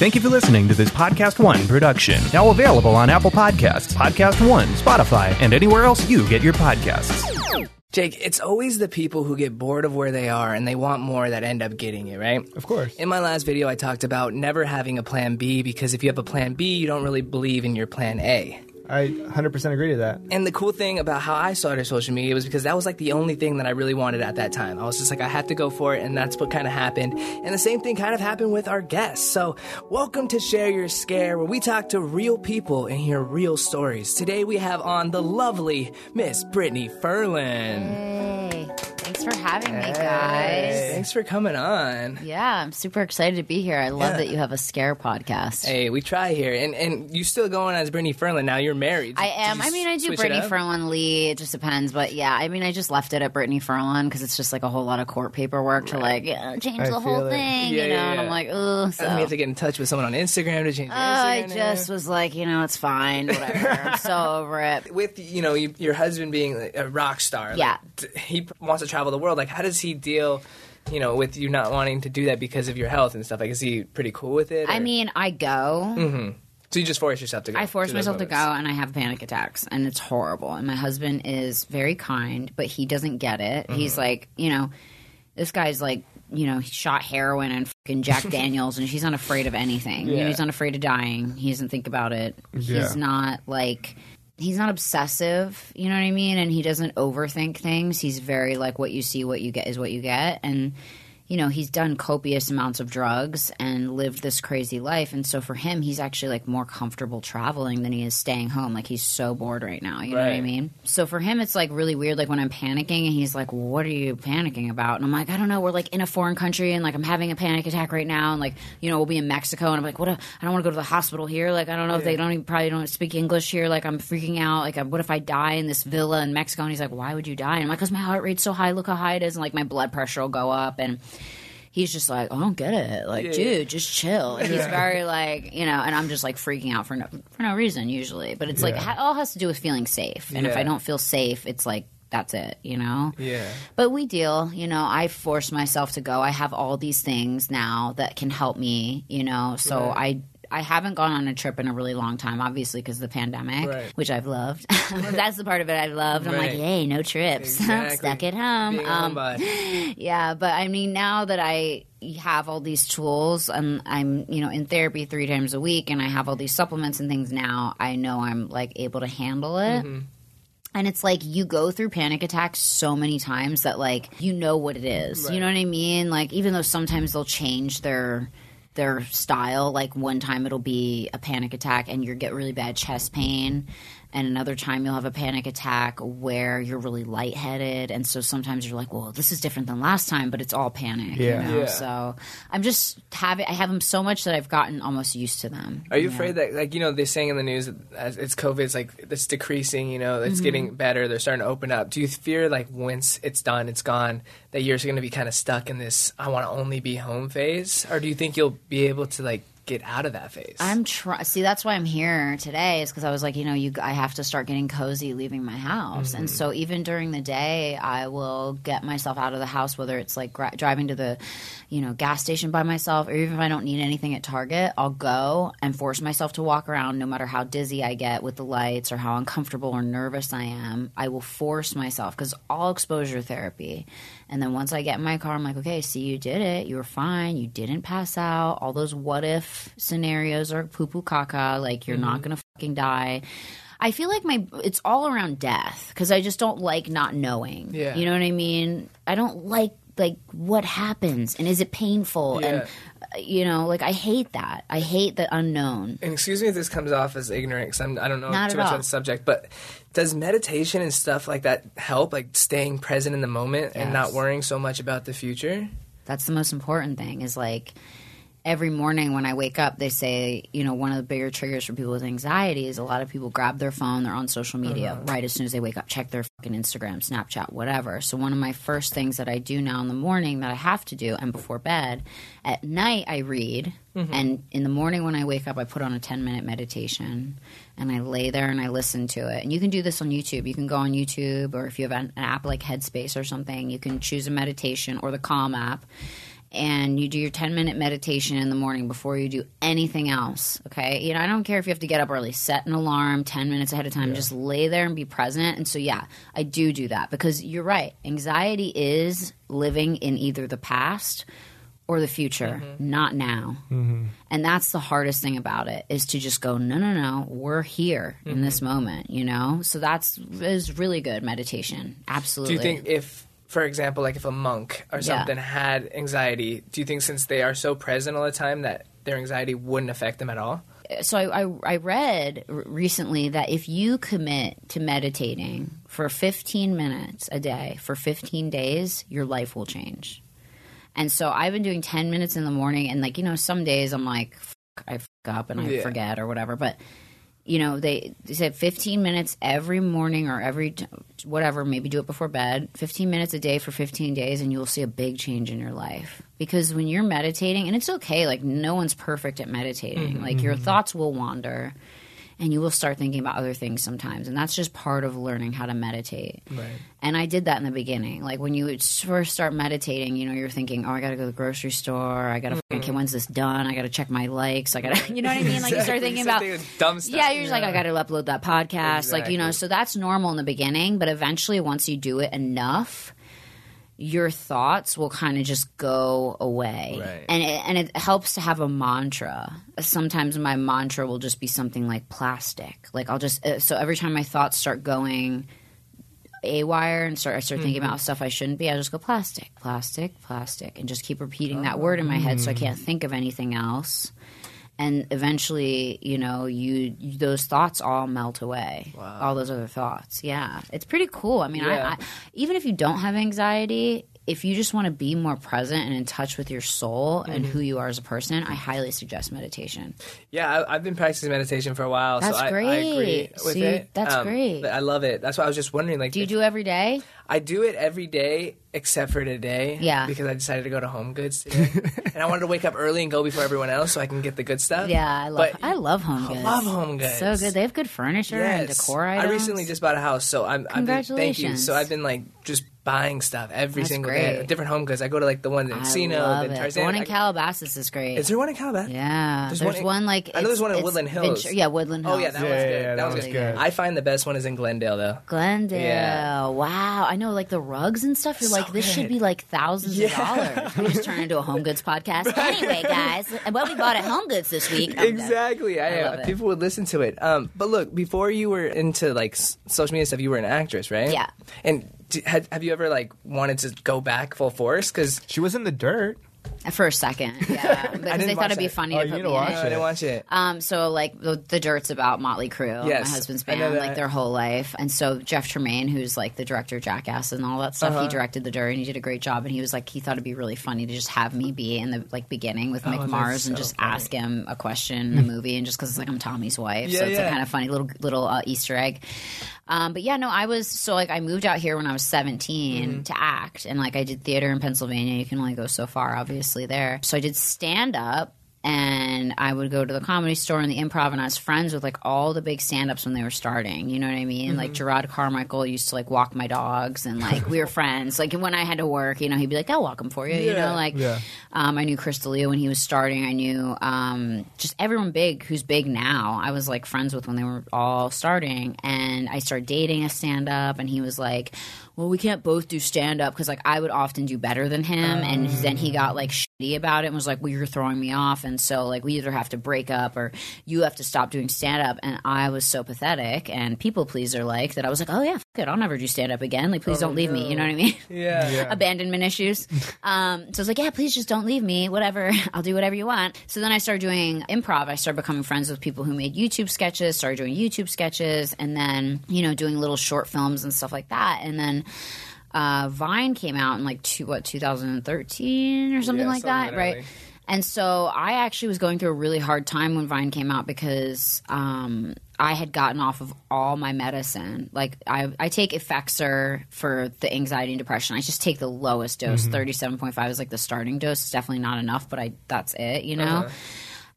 Thank you for listening to this Podcast One production. Now available on Apple Podcasts, Podcast One, Spotify, and anywhere else you get your podcasts. Jake, it's always the people who get bored of where they are and they want more that end up getting it, right? Of course. In my last video, I talked about never having a plan B because if you have a plan B, you don't really believe in your plan A. I 100% agree to that. And the cool thing about how I started social media was because that was like the only thing that I really wanted at that time. I was just like, I had to go for it, and that's what kind of happened. And the same thing kind of happened with our guests. So, welcome to Share Your Scare, where we talk to real people and hear real stories. Today we have on the lovely Miss Brittany Furlan. Hey, thanks for having me, guys. Thanks for coming on. Yeah, I'm super excited to be here. I love Yeah. that you have a scare podcast. Hey, we try here, and and you still going as Brittany Furlan. Now you're married. I am. I mean, I do Brittany up? Lee. It just depends, but yeah. I mean, I just left it at Brittany Furlan because it's just like a whole lot of court paperwork to like yeah, change I the whole it. thing, Yeah, you know. yeah, And. I'm like, oh, So And you have to get in touch with someone on Instagram to change. Your Uh, I just name. was like, you know, it's fine, whatever. I'm so over it. with you know you, your husband being a rock star. Yeah. d- he wants to travel the world. Like, how does he deal? You know, with you not wanting to do that because of your health and stuff. Like, is he pretty cool with it? I mean, I go. so you just force yourself to go. I force to those myself to go and I have panic attacks and it's horrible. And my husband is very kind, but he doesn't get it. Mm-hmm. He's like, you know, this guy's like, you know, he shot heroin and fucking Jack Daniels and he's not afraid of anything. You know, he's not afraid of dying. He doesn't think about it. Yeah. He's not like he's not obsessive, you know what I mean? And he doesn't overthink things. He's very like what you see, what you get is what you get. And you know, he's done copious amounts of drugs and lived this crazy life. And so for him, he's actually like more comfortable traveling than he is staying home. Like he's so bored right now. You know what I mean? So for him, it's like really weird. Like when I'm panicking and he's like, what are you panicking about? And I'm like, I don't know. We're like in a foreign country and like I'm having a panic attack right now. And like, you know, we'll be in Mexico and I'm like, what? A, I don't want to go to the hospital here. Like, I don't know if they don't even, probably don't speak English here. Like I'm freaking out. Like, what if I die in this villa in Mexico? And he's like, why would you die? And I'm like, cause my heart rate's so high. Look how high it is. And like my blood pressure will go up. And, he's just like, I don't get it. Like, Yeah, dude, yeah. just chill. And he's very like, you know, and I'm just like freaking out for no for no reason usually. But it's like it all has to do with feeling safe. And if I don't feel safe, it's like that's it, you know. Yeah. But we deal, you know. I force myself to go. I have all these things now that can help me, you know. So I. I haven't gone on a trip in a really long time, obviously, because of the pandemic, Right. which I've loved. That's the part of it I've loved. I'm like, yay, no trips. Exactly. Stuck at home. Um, yeah, but I mean, now that I have all these tools and I'm, you know, in therapy three times a week and I have all these supplements and things now, I know I'm like able to handle it. Mm-hmm. And it's like you go through panic attacks so many times that like you know what it is. Right. You know what I mean? Like even though sometimes they'll change their their style, like one time it'll be a panic attack and you get really bad chest pain and another time you'll have a panic attack where you're really lightheaded and so sometimes you're like, well, this is different than last time, but it's all panic. Yeah. You know? Yeah. So I'm just having I have them so much that I've gotten almost used to them. Are you know? afraid that, like, you know, they're saying in the news that as it's COVID, it's like it's decreasing. You know, Mm-hmm. it's getting better. They're starting to open up. Do you fear, like, once it's done, it's gone, that you're going to be kind of stuck in this "I want to only be home" phase, or do you think you'll be able to like get out of that phase? I'm trying. See, that's why I'm here today. Is because I was like, you know, you I have to start getting cozy leaving my house, and mm-hmm. so even during the day, I will get myself out of the house, whether it's like gra- driving to the, you know, gas station by myself, or even if I don't need anything at Target, I'll go and force myself to walk around, no matter how dizzy I get with the lights or how uncomfortable or nervous I am. I will force myself because all exposure therapy, and then once I get in my car, I'm like, okay, see, you did it. You were fine. You didn't pass out. All those what if scenarios are poo poo caca. Like, you're Mm-hmm. not to fucking die. I feel like my it's all around death because I just don't like not knowing. Yeah. You know what I mean? I don't like like what happens and is it painful and Yeah. uh, you know like I hate that. I hate the unknown. and excuse me if this comes off as ignorant because I'm I don't know Not too much all. about the subject, but does meditation and stuff like that help, like staying present in the moment and not worrying so much about the future? That's the most important thing is like every morning when I wake up, they say, you know, one of the bigger triggers for people with anxiety is a lot of people grab their phone, they're on social media uh-huh. right as soon as they wake up, check their fucking Instagram, Snapchat, whatever. So one of my first things that I do now in the morning that I have to do and before bed, at night I read, mm-hmm. and in the morning when I wake up, I put on a 10 minute meditation and I lay there and I listen to it. And you can do this on YouTube. You can go on YouTube or if you have an, an app like Headspace or something, you can choose a meditation or the Calm app and you do your 10 minute meditation in the morning before you do anything else, okay? You know, I don't care if you have to get up early, set an alarm 10 minutes ahead of time, just lay there and be present. And so, yeah, I do do that because you're right. Anxiety is living in either the past or the future, mm-hmm. not now. Mm-hmm. And that's the hardest thing about it is to just go, no, no, no, we're here in this mm-hmm. moment, you know? So that's is really good meditation. Absolutely. Do you think if, for example, like if a monk or Yeah. something had anxiety, do you think since they are so present all the time that their anxiety wouldn't affect them at all? so I, I, I read recently that if you commit to meditating for 15 minutes a day for 15 days, your life will change. And so I've been doing 10 minutes in the morning, and like, you know, some days I'm like, I fuck up and I Yeah. forget or whatever. But, you know, they, they said 15 minutes every morning or every t- whatever, maybe do it before bed, 15 minutes a day for 15 days, and you'll see a big change in your life. Because when you're meditating, and it's okay, like, no one's perfect at meditating, mm-hmm, like, your mm-hmm. thoughts will wander and you will start thinking about other things sometimes. And that's just part of learning how to meditate. Right. And I did that in the beginning. Like when you would first start meditating, you know, you're thinking, oh, I got to go to the grocery store. I got to, Mm-hmm. okay, when's this done? I got to check my likes. I got to, you know what I mean? Like you start thinking about dumb stuff. Yeah, you're just like, I got to upload that podcast. Like, you know, so that's normal in the beginning. But eventually, once you do it enough, your thoughts will kind of just go away. Right. and it, and it helps to have a mantra. Sometimes my mantra will just be something like plastic. Like i'll just uh, so every time my thoughts start going a wire and start I start thinking about stuff I shouldn't be, I just go plastic, plastic, plastic, and just keep repeating that word in my head so I can't think of anything else. And eventually, you know, you, you those thoughts all melt away. All those other thoughts, yeah, it's pretty cool. I mean, Yeah. I, I, even if you don't have anxiety, if you just want to be more present and in touch with your soul and Mm-hmm. who you are as a person, I highly suggest meditation. Yeah, I, I've been practicing meditation for a while, That's so I, I agree great. with See, it. that's Um, great. I love it. That's why I was just wondering. Like, Do you if- do every day? I do it every day except for today. Yeah. because I decided to go to Home Goods today, and I wanted to wake up early and go before everyone else so I can get the good stuff. Yeah, I love But- I love Home Goods. I love Home Goods. So good. They have good furniture and Yes. decor I recently just bought a house, so I'm. I've been, thank you. Congratulations. So I've been like just buying stuff every That's single day. Different home goods. I go to like the one in I Encino, love the. Tarzana. The one in Calabasas is great. Is there one in Calabasas? Yeah, There's there's, one one, like I know there's one in Woodland Hills. Ventura- yeah, Woodland Hills. Oh yeah, that Yeah, one's yeah, good. yeah, that, that one's one's good. good. I find the best one is in Glendale though. Glendale. Yeah. Wow, I know. Like the rugs and stuff. You're So like, this should be like thousands of dollars. We just turn into a Home Goods podcast. Anyway, guys, what we bought at Home Goods this week. I'm done. Exactly. I, I uh, love it. people would listen to it. Um, but look, before you were into like social media stuff, you were an actress, right? Yeah. And d- had, have you ever like wanted to go back full force? Because She was in the dirt. For a second, yeah, because they thought it'd be that. funny Oh, to put need me to in watch it. I didn't watch it. Um, so like the, the dirt's about Motley Crue, Yes, my husband's I know band, like their whole life. And so Jeff Tremaine, who's like the director of Jackass and all that stuff, Uh-huh. he directed the dirt and he did a great job. And he was like, he thought it'd be really funny to just have me be in the like beginning with Mick Oh, that's Mars and just funny. ask him a question in the movie, and just because it's like I'm Tommy's wife, Yeah, so it's yeah. a kind of funny little little uh, Easter egg. Um, but yeah, no, I was so like I moved out here when I was 17 Mm-hmm. to act, and like I did theater in Pennsylvania. You can only go so far, obviously there. So I did stand up. And I would go to the comedy store and the improv, and I was friends with like all the big stand ups when they were starting. You know what I mean? Mm-hmm. Like Jerrod Carmichael used to like walk my dogs, and like we were friends. Like when I had to work, you know, he'd be like, "I'll walk them for you." You know, like Yeah. um, I knew Chris D'Elia when he was starting. I knew um, just everyone big who's big now. I was like friends with when they were all starting, and I started dating a stand up, and he was like, "Well, we can't both do stand up because like I would often do better than him." and then he got like shitty about it and was like, "Well, you're throwing me off," and so like we either have to break up or you have to stop doing stand up. And I was so pathetic and people pleaser like that. I was like, "Oh yeah, fuck it, I'll never do stand up again. Like, please don't leave me." You know what I mean? Yeah. Yeah. abandonment issues. Um, so I was like, yeah, please just don't leave me. Whatever. I'll do whatever you want. So then I started doing improv. I started becoming friends with people who made YouTube sketches, started doing YouTube sketches, and then, you know, doing little short films and stuff like that. And then uh, Vine came out in like, two, what, 2013 or something Yeah, like something that, right? early. And so I actually was going through a really hard time when Vine came out because um, I had gotten off of all my medicine. Like I, I take Effexor for the anxiety and depression. I just take the lowest dose. seven point five is like the starting dose. It's definitely not enough, but I that's it. You know.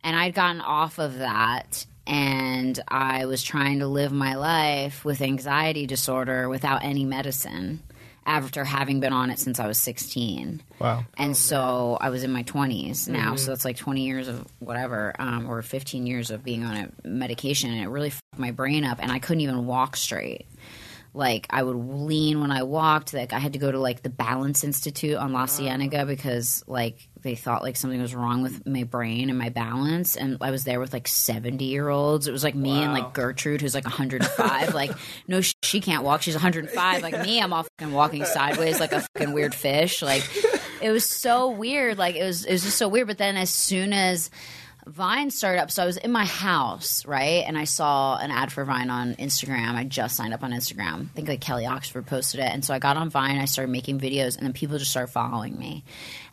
And I'd gotten off of that. And I was trying to live my life with anxiety disorder without any medicine. After having been on it since I was 16. Wow. And so I was in my 20s now, Mm-hmm. so that's like 20 years of whatever, um, or 15 years of being on a medication, and it really fucked my brain up, and I couldn't even walk straight. Like I would lean when I walked. Like I had to go to like the Balance Institute on La oh. Cienega because like they thought like something was wrong with my brain and my balance. And I was there with like seventy year olds. It was like me and like Gertrude, who's like 105. like no, sh- she can't walk. She's 105. Like me, I'm all fucking walking sideways like a fucking weird fish. Like it was so weird. Like it was it was just so weird. But then as soon as Vine started up, so I was in my house, right, and I saw an ad for Vine on Instagram. I just signed up on Instagram. I think like Kelly Oxford posted it, and so I got on Vine. I started making videos, and then people just started following me,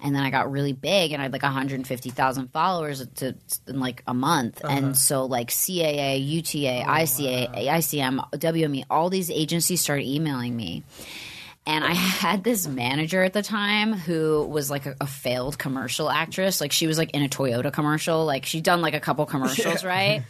and then I got really big, and I had like 150,000 followers to, in like a month, uh-huh. and so like CAA, UTA, oh, ICA, ICM, WME, all these agencies started emailing me. And I had this manager at the time who was like a, a failed commercial actress. Like she was like in a Toyota commercial. Like she'd done like a couple commercials, right?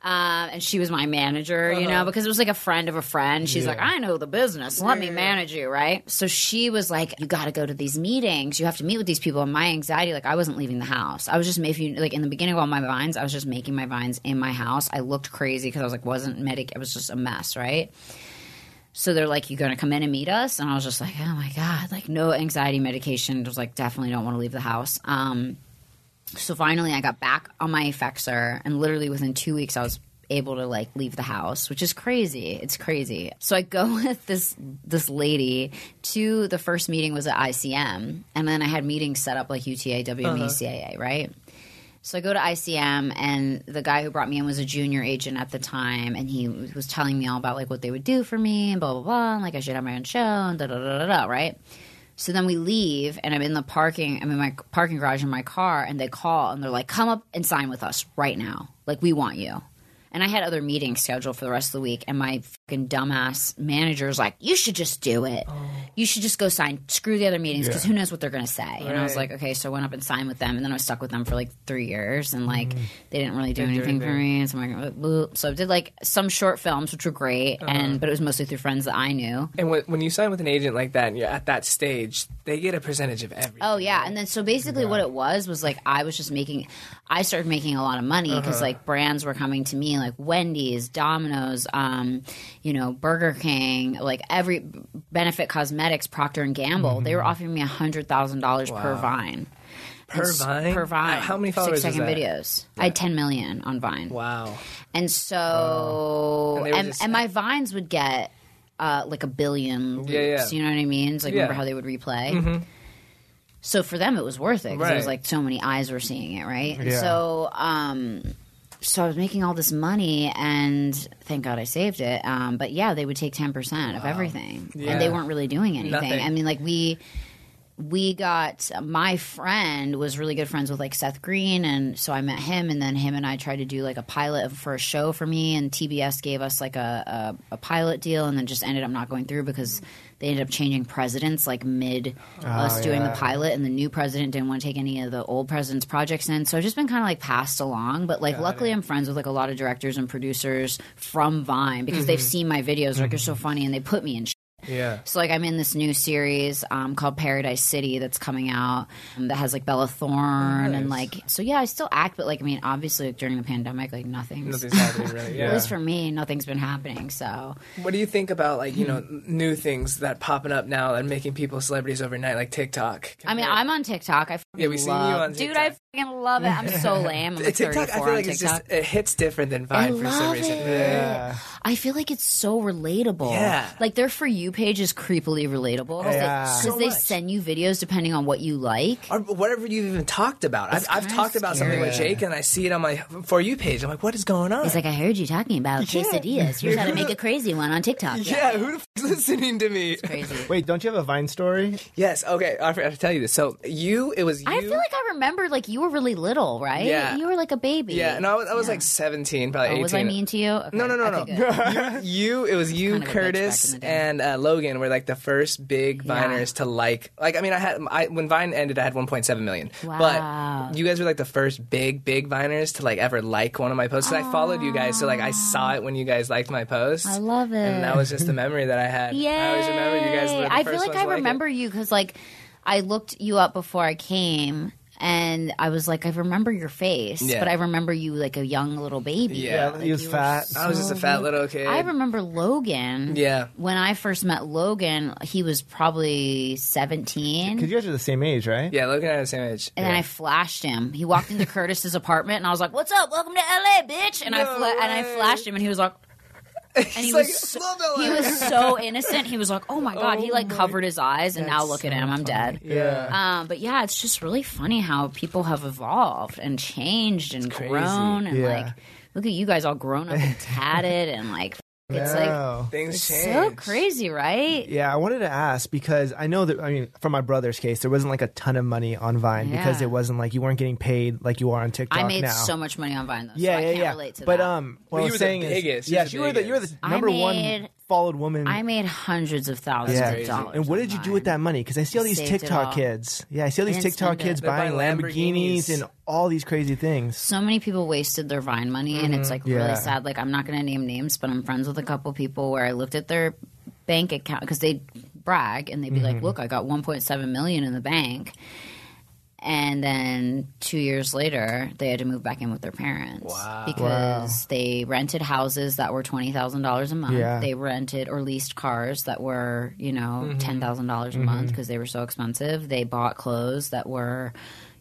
Um, and she was my manager, you know, because it was like a friend of a friend. She's like, I know the business. Let me manage you, right? So she was like, You got to go to these meetings. You have to meet with these people. And my anxiety, like, I wasn't leaving the house. I was just making, like, in the beginning of all my vines, I was just making my vines in my house. I looked crazy because I was like, wasn't medic. It was just a mess, right? So they're like, you're gonna come in and meet us?" And I was just like, "Oh my god!" Like no anxiety medication. Just like definitely don't want to leave the house. Um, so finally, I got back on my Effexor, and literally within two weeks, I was able to like leave the house, which is crazy. It's crazy. So I go with this this lady to the first meeting was at ICM, and then I had meetings set up like UTA, WME, CAA, right? So I go to ICM, and the guy who brought me in was a junior agent at the time, and he was telling me all about like what they would do for me and blah blah blah, and like I should have my own show and da da da da da, right? So then we leave, and I'm in the parking. I'm in my parking garage in my car, and they call and they're like, "Come up and sign with us right now. Like we want you." And I had other meetings scheduled for the rest of the week, and my fucking dumbass manager manager's like, "You should just do it. Oh. You should just go sign. Screw the other meetings because who knows what they're going to say." And I was like, "Okay." So I went up and signed with them, and then I was stuck with them for like three years, and like mm. they didn't really do Didn't do anything for me. And so I'm like, so I did like some short films, which were great, uh-huh. and but it was mostly through friends that I knew. And when, when you sign with an agent like that, and you're at that stage, they get a percentage of everything. Oh yeah, and then so basically what it was was like I was just making, I started making a lot of money because uh-huh. like brands were coming to me like Wendy's, Domino's, um, you know Burger King, like every Benefit Cosmetics, Procter and Gamble. They were offering me a hundred thousand dollars per Vine. Per And Vine? Per Vine. How many followers Six second videos. I had ten million on Vine. Wow. And so, And and, they and, my vines would get uh, like a billion loops. Yeah, yeah. You know what I mean? It's like Yeah. remember how they would replay. So for them, it was worth it because it was like so many eyes were seeing it, right? And Yeah. So, um, so I was making all this money, and thank God I saved it. Um, but yeah, they would take ten percent of everything, Yeah. and they weren't really doing anything. Nothing. I mean, like we we got my friend was really good friends with like Seth Green, and so I met him, and then him and I tried to do like a pilot of- for a show for me, and TBS gave us like a, a, a pilot deal, and then just ended up not going through because they ended up changing presidents like mid ah, us doing the pilot, and the new president didn't want to take any of the old president's projects in, so I've just been kind of like passed along. But like, luckily, I'm friends with like a lot of directors and producers from Vine because they've mm-hmm. seen my videos, they're like they're mm-hmm. so funny, and they put me in. Yeah. so like I'm in this new series um, called Paradise City that's coming out um, that has like Bella Thorne and like so yeah I still act but like I mean obviously like, during the pandemic like nothing's, Nothing's happening really. at least for me nothing's been happening so What do you think about like you know new things that popping up now and making people celebrities overnight, like TikTok? I mean I'm on TikTok I Yeah, we seen you love on dude I fucking love it I'm so lame I'm like TikTok. I feel like it's just it hits different than Vine for some love reason. it. Yeah. I feel like it's so relatable Yeah. Like they're for you page is creepily relatable because Yeah. So they send you videos depending on what you like Or whatever you've even talked about. I've, I've kinda talked about something with. Jake, and I see it on my for you page. I'm like, what is going on? He's like, I heard you talking about quesadillas. Here's how to make a crazy one on TikTok. yeah, who the f- is listening to me? Crazy. Wait, don't you have a Vine story? Yes. Okay. I forgot to tell you this. So you, it was you. I feel like I remember like you were really little, right? Yeah. You were like a baby. yeah, no, I was, I was like 17, probably Oh, 18. was I mean to you? Okay. No, no, no, Okay, no. good. you, it was you, Kind of a bitch back Curtis, in the day. and uh, Logan were like the first big Yeah. Viners to like. Like, I mean, I had I, when Vine ended, I had 1.7 million. Wow. But you guys were like the first big, big Viners to like ever like one of my posts. 'Cause I followed you guys, so like I saw ah. it when you guys liked my post. I love it. And that was just a memory that I had. Yay! I always remember you guys. The I feel like I to like remember you because like I looked you up before I came. And I was like, I remember your face, Yeah. but I remember you like a young little baby. Yeah. Yeah, he was you were fat. I was just a fat little kid. I remember Logan. Yeah. When I first met Logan, he was probably 17. Because you guys are the same age, right? Yeah, Logan and I are the same age. And then I flashed him. He walked into Curtis's apartment, and I was like, "What's up? Welcome to LA, bitch!" And I fla- and I flashed him, and he was like, and he He's was like, so, he was so innocent. He was like, "Oh my god!" he like covered his eyes, and now look at him, I'm dead. Yeah. Um, but yeah, it's just really funny how people have evolved and changed and grown, and Yeah. like, look at you guys all grown up and tatted, and like, it's like No. Things it's change. so crazy, right? Yeah, I wanted to ask because I know that I mean, for my brother's case, there wasn't like a ton of money on Vine because it wasn't like you weren't getting paid like you are on TikTok I made now. so much money on Vine though, yeah, so I yeah, can't yeah. relate to but that. um, what Well, I you was were the saying biggest. is, You yeah, you were the you were the biggest. I number one made- followed woman. I made hundreds of thousands yeah, of dollars. and what did you do with that money? Because I see all these Saved TikTok all. kids. Yeah, I see all these didn't TikTok kids buying buying Lamborghinis Lamborghinis. and all these crazy things. so many people wasted their Vine money, and it's mm-hmm. like Yeah. really sad. Like I'm not going to name names, but I'm friends with a couple people where I looked at their bank account because they brag and they'd be like, mm-hmm. "Look, I got 1.7 million in the bank." And then two years later, they had to move back in with their parents Wow. because they rented houses that were twenty thousand dollars a month. Yeah. They rented or leased cars that were, you know, mm-hmm. ten thousand dollars a mm-hmm. month because they were so expensive. They bought clothes that were,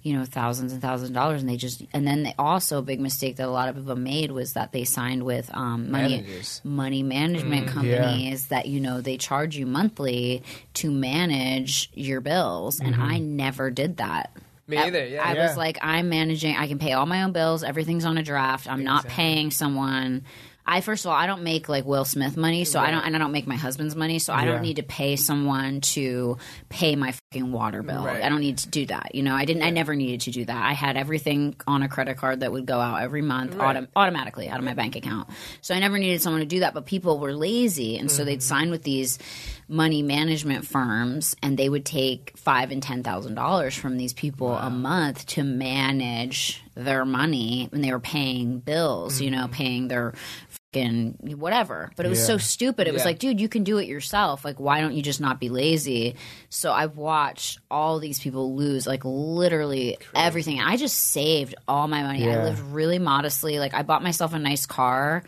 you know, thousands and thousands of dollars, and they just and then they also a big mistake that a lot of people made was that they signed with um, money Managers. money management mm. companies that you know they charge you monthly to manage your bills, and mm-hmm. I never did that. Me I- either, yeah. I Yeah. was like, I'm managing. I can pay all my own bills. Everything's on a draft. I'm not paying someone. I first of all, I don't make like Will Smith money, so I don't, and I don't make my husband's money, so I Yeah. don't need to pay someone to pay my fucking water bill. Right. I don't need to do that. You know, I didn't. I never needed to do that. I had everything on a credit card that would go out every month autom- automatically out of my bank account. So I never needed someone to do that. But people were lazy, and so mm-hmm. they'd sign with these money management firms, and they would take five and ten thousand dollars from these people a month to manage their money, and they were paying bills. You know, mm-hmm. paying their fucking whatever. But it was Yeah. so stupid. It was like, dude, you can do it yourself. Like, why don't you just not be lazy? So I've watched all these people lose, like, literally everything. I just saved all my money. I lived really modestly. Like, I bought myself a nice car.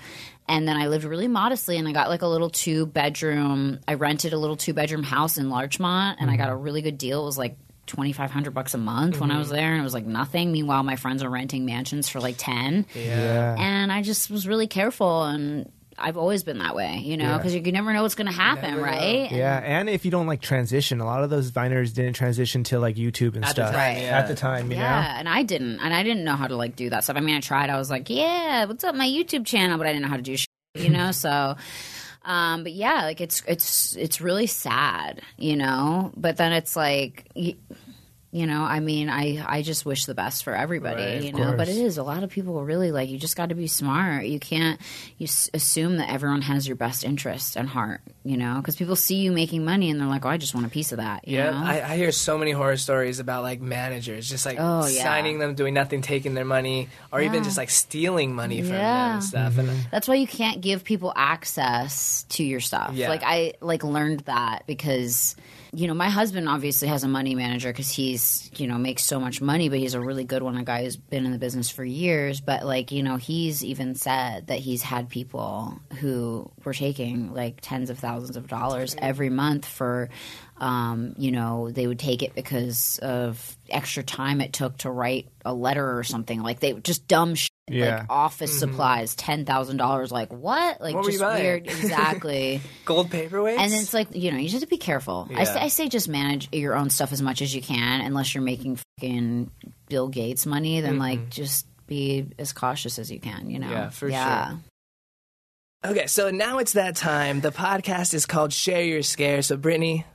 And then I lived really modestly, and I got like a little two bedroom. I rented a little two bedroom house in Larchmont, and I got a mm-hmm. really good deal. It was like twenty five hundred bucks a month when I was mm-hmm. there, and it was like nothing. Meanwhile, my friends are renting mansions for like ten Yeah. and I just was really careful and I've always been that way, you know, Yeah. because you never know what's going to happen, never know. right? Yeah, and if you don't like transition, a lot of those Viners didn't transition to like YouTube and At the stuff time, Right. yeah. at the time. You know, Yeah, and I didn't, and I didn't know how to like do that stuff. I mean, I tried. I was like, "Yeah, what's up, my YouTube channel?" But I didn't know how to do, shit, you know. So, um, but yeah, like it's it's it's really sad, you know. But then it's like, y- you know, I mean, I I just wish the best for everybody, Right, you know. But it is a lot of people really like you just got to be smart. You can't you s- assume that everyone has your best interest and heart, you know, because people see you making money and they're like, "Oh, I just want a piece of that." You Yeah, know? I, I hear so many horror stories about like managers just like Oh, yeah. signing them, doing nothing, taking their money, or even just like stealing money from them and stuff. Mm-hmm. And That's why you can't give people access to your stuff. Yeah. Like I like learned that because you know my husband obviously has a money manager because he's you know makes so much money, but he's a really good one. A guy who's been in the business for years, but like you know he's even said that he's had people who were taking like tens of thousands of dollars every month for. Um, you know, they would take it because of extra time it took to write a letter or something. Like they just dumb shit, Yeah. like office supplies, ten thousand dollars. Like what? Like What were you just weird. Exactly. gold paperweights. and it's like you know, you just have to be careful. I, say, I say just manage your own stuff as much as you can, unless you're making fucking Bill Gates money. Then like just be as cautious as you can. You know. Yeah, for yeah. sure. okay, so now it's that time. The podcast is called Share Your Scare. So Brittany,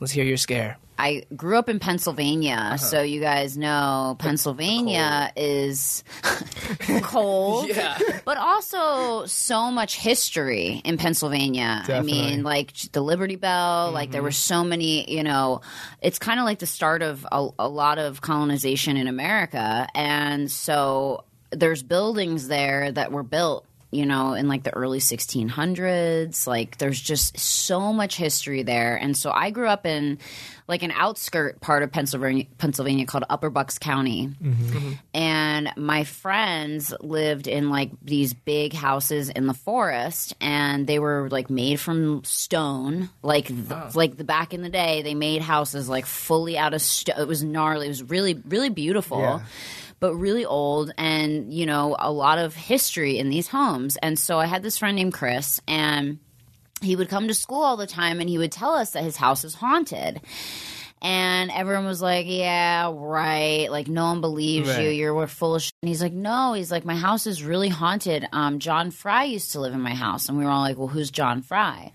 let's hear your scare. I grew up in Pennsylvania, Uh-huh. so you guys know Pennsylvania is cold, Yeah. but also so much history in Pennsylvania. I mean, like the Liberty Bell, like Mm-hmm. there were so many, you know, it's kind of like the start of a, a lot of colonization in America. And so there's buildings there that were built you know, in like the early 1600s. Like, there's just so much history there. And so I grew up in like an outskirt part of Pennsylvania, Pennsylvania called Upper Bucks County. Mm-hmm. Mm-hmm. And my friends lived in like these big houses in the forest, and they were like made from stone. Like, the, like the back in the day, they made houses like fully out of stone. It was gnarly. It was really, really beautiful Yeah. But really old and you know a lot of history in these homes. And so i had this friend named chris and he would come to school all the time and he would tell us that his house is haunted. And everyone was like yeah right. Like no one believes you. Right. you're we're full of shit. and he's like no. He's like my house is really haunted. Um, john fry used to live in my house. And we were all like well who's john fry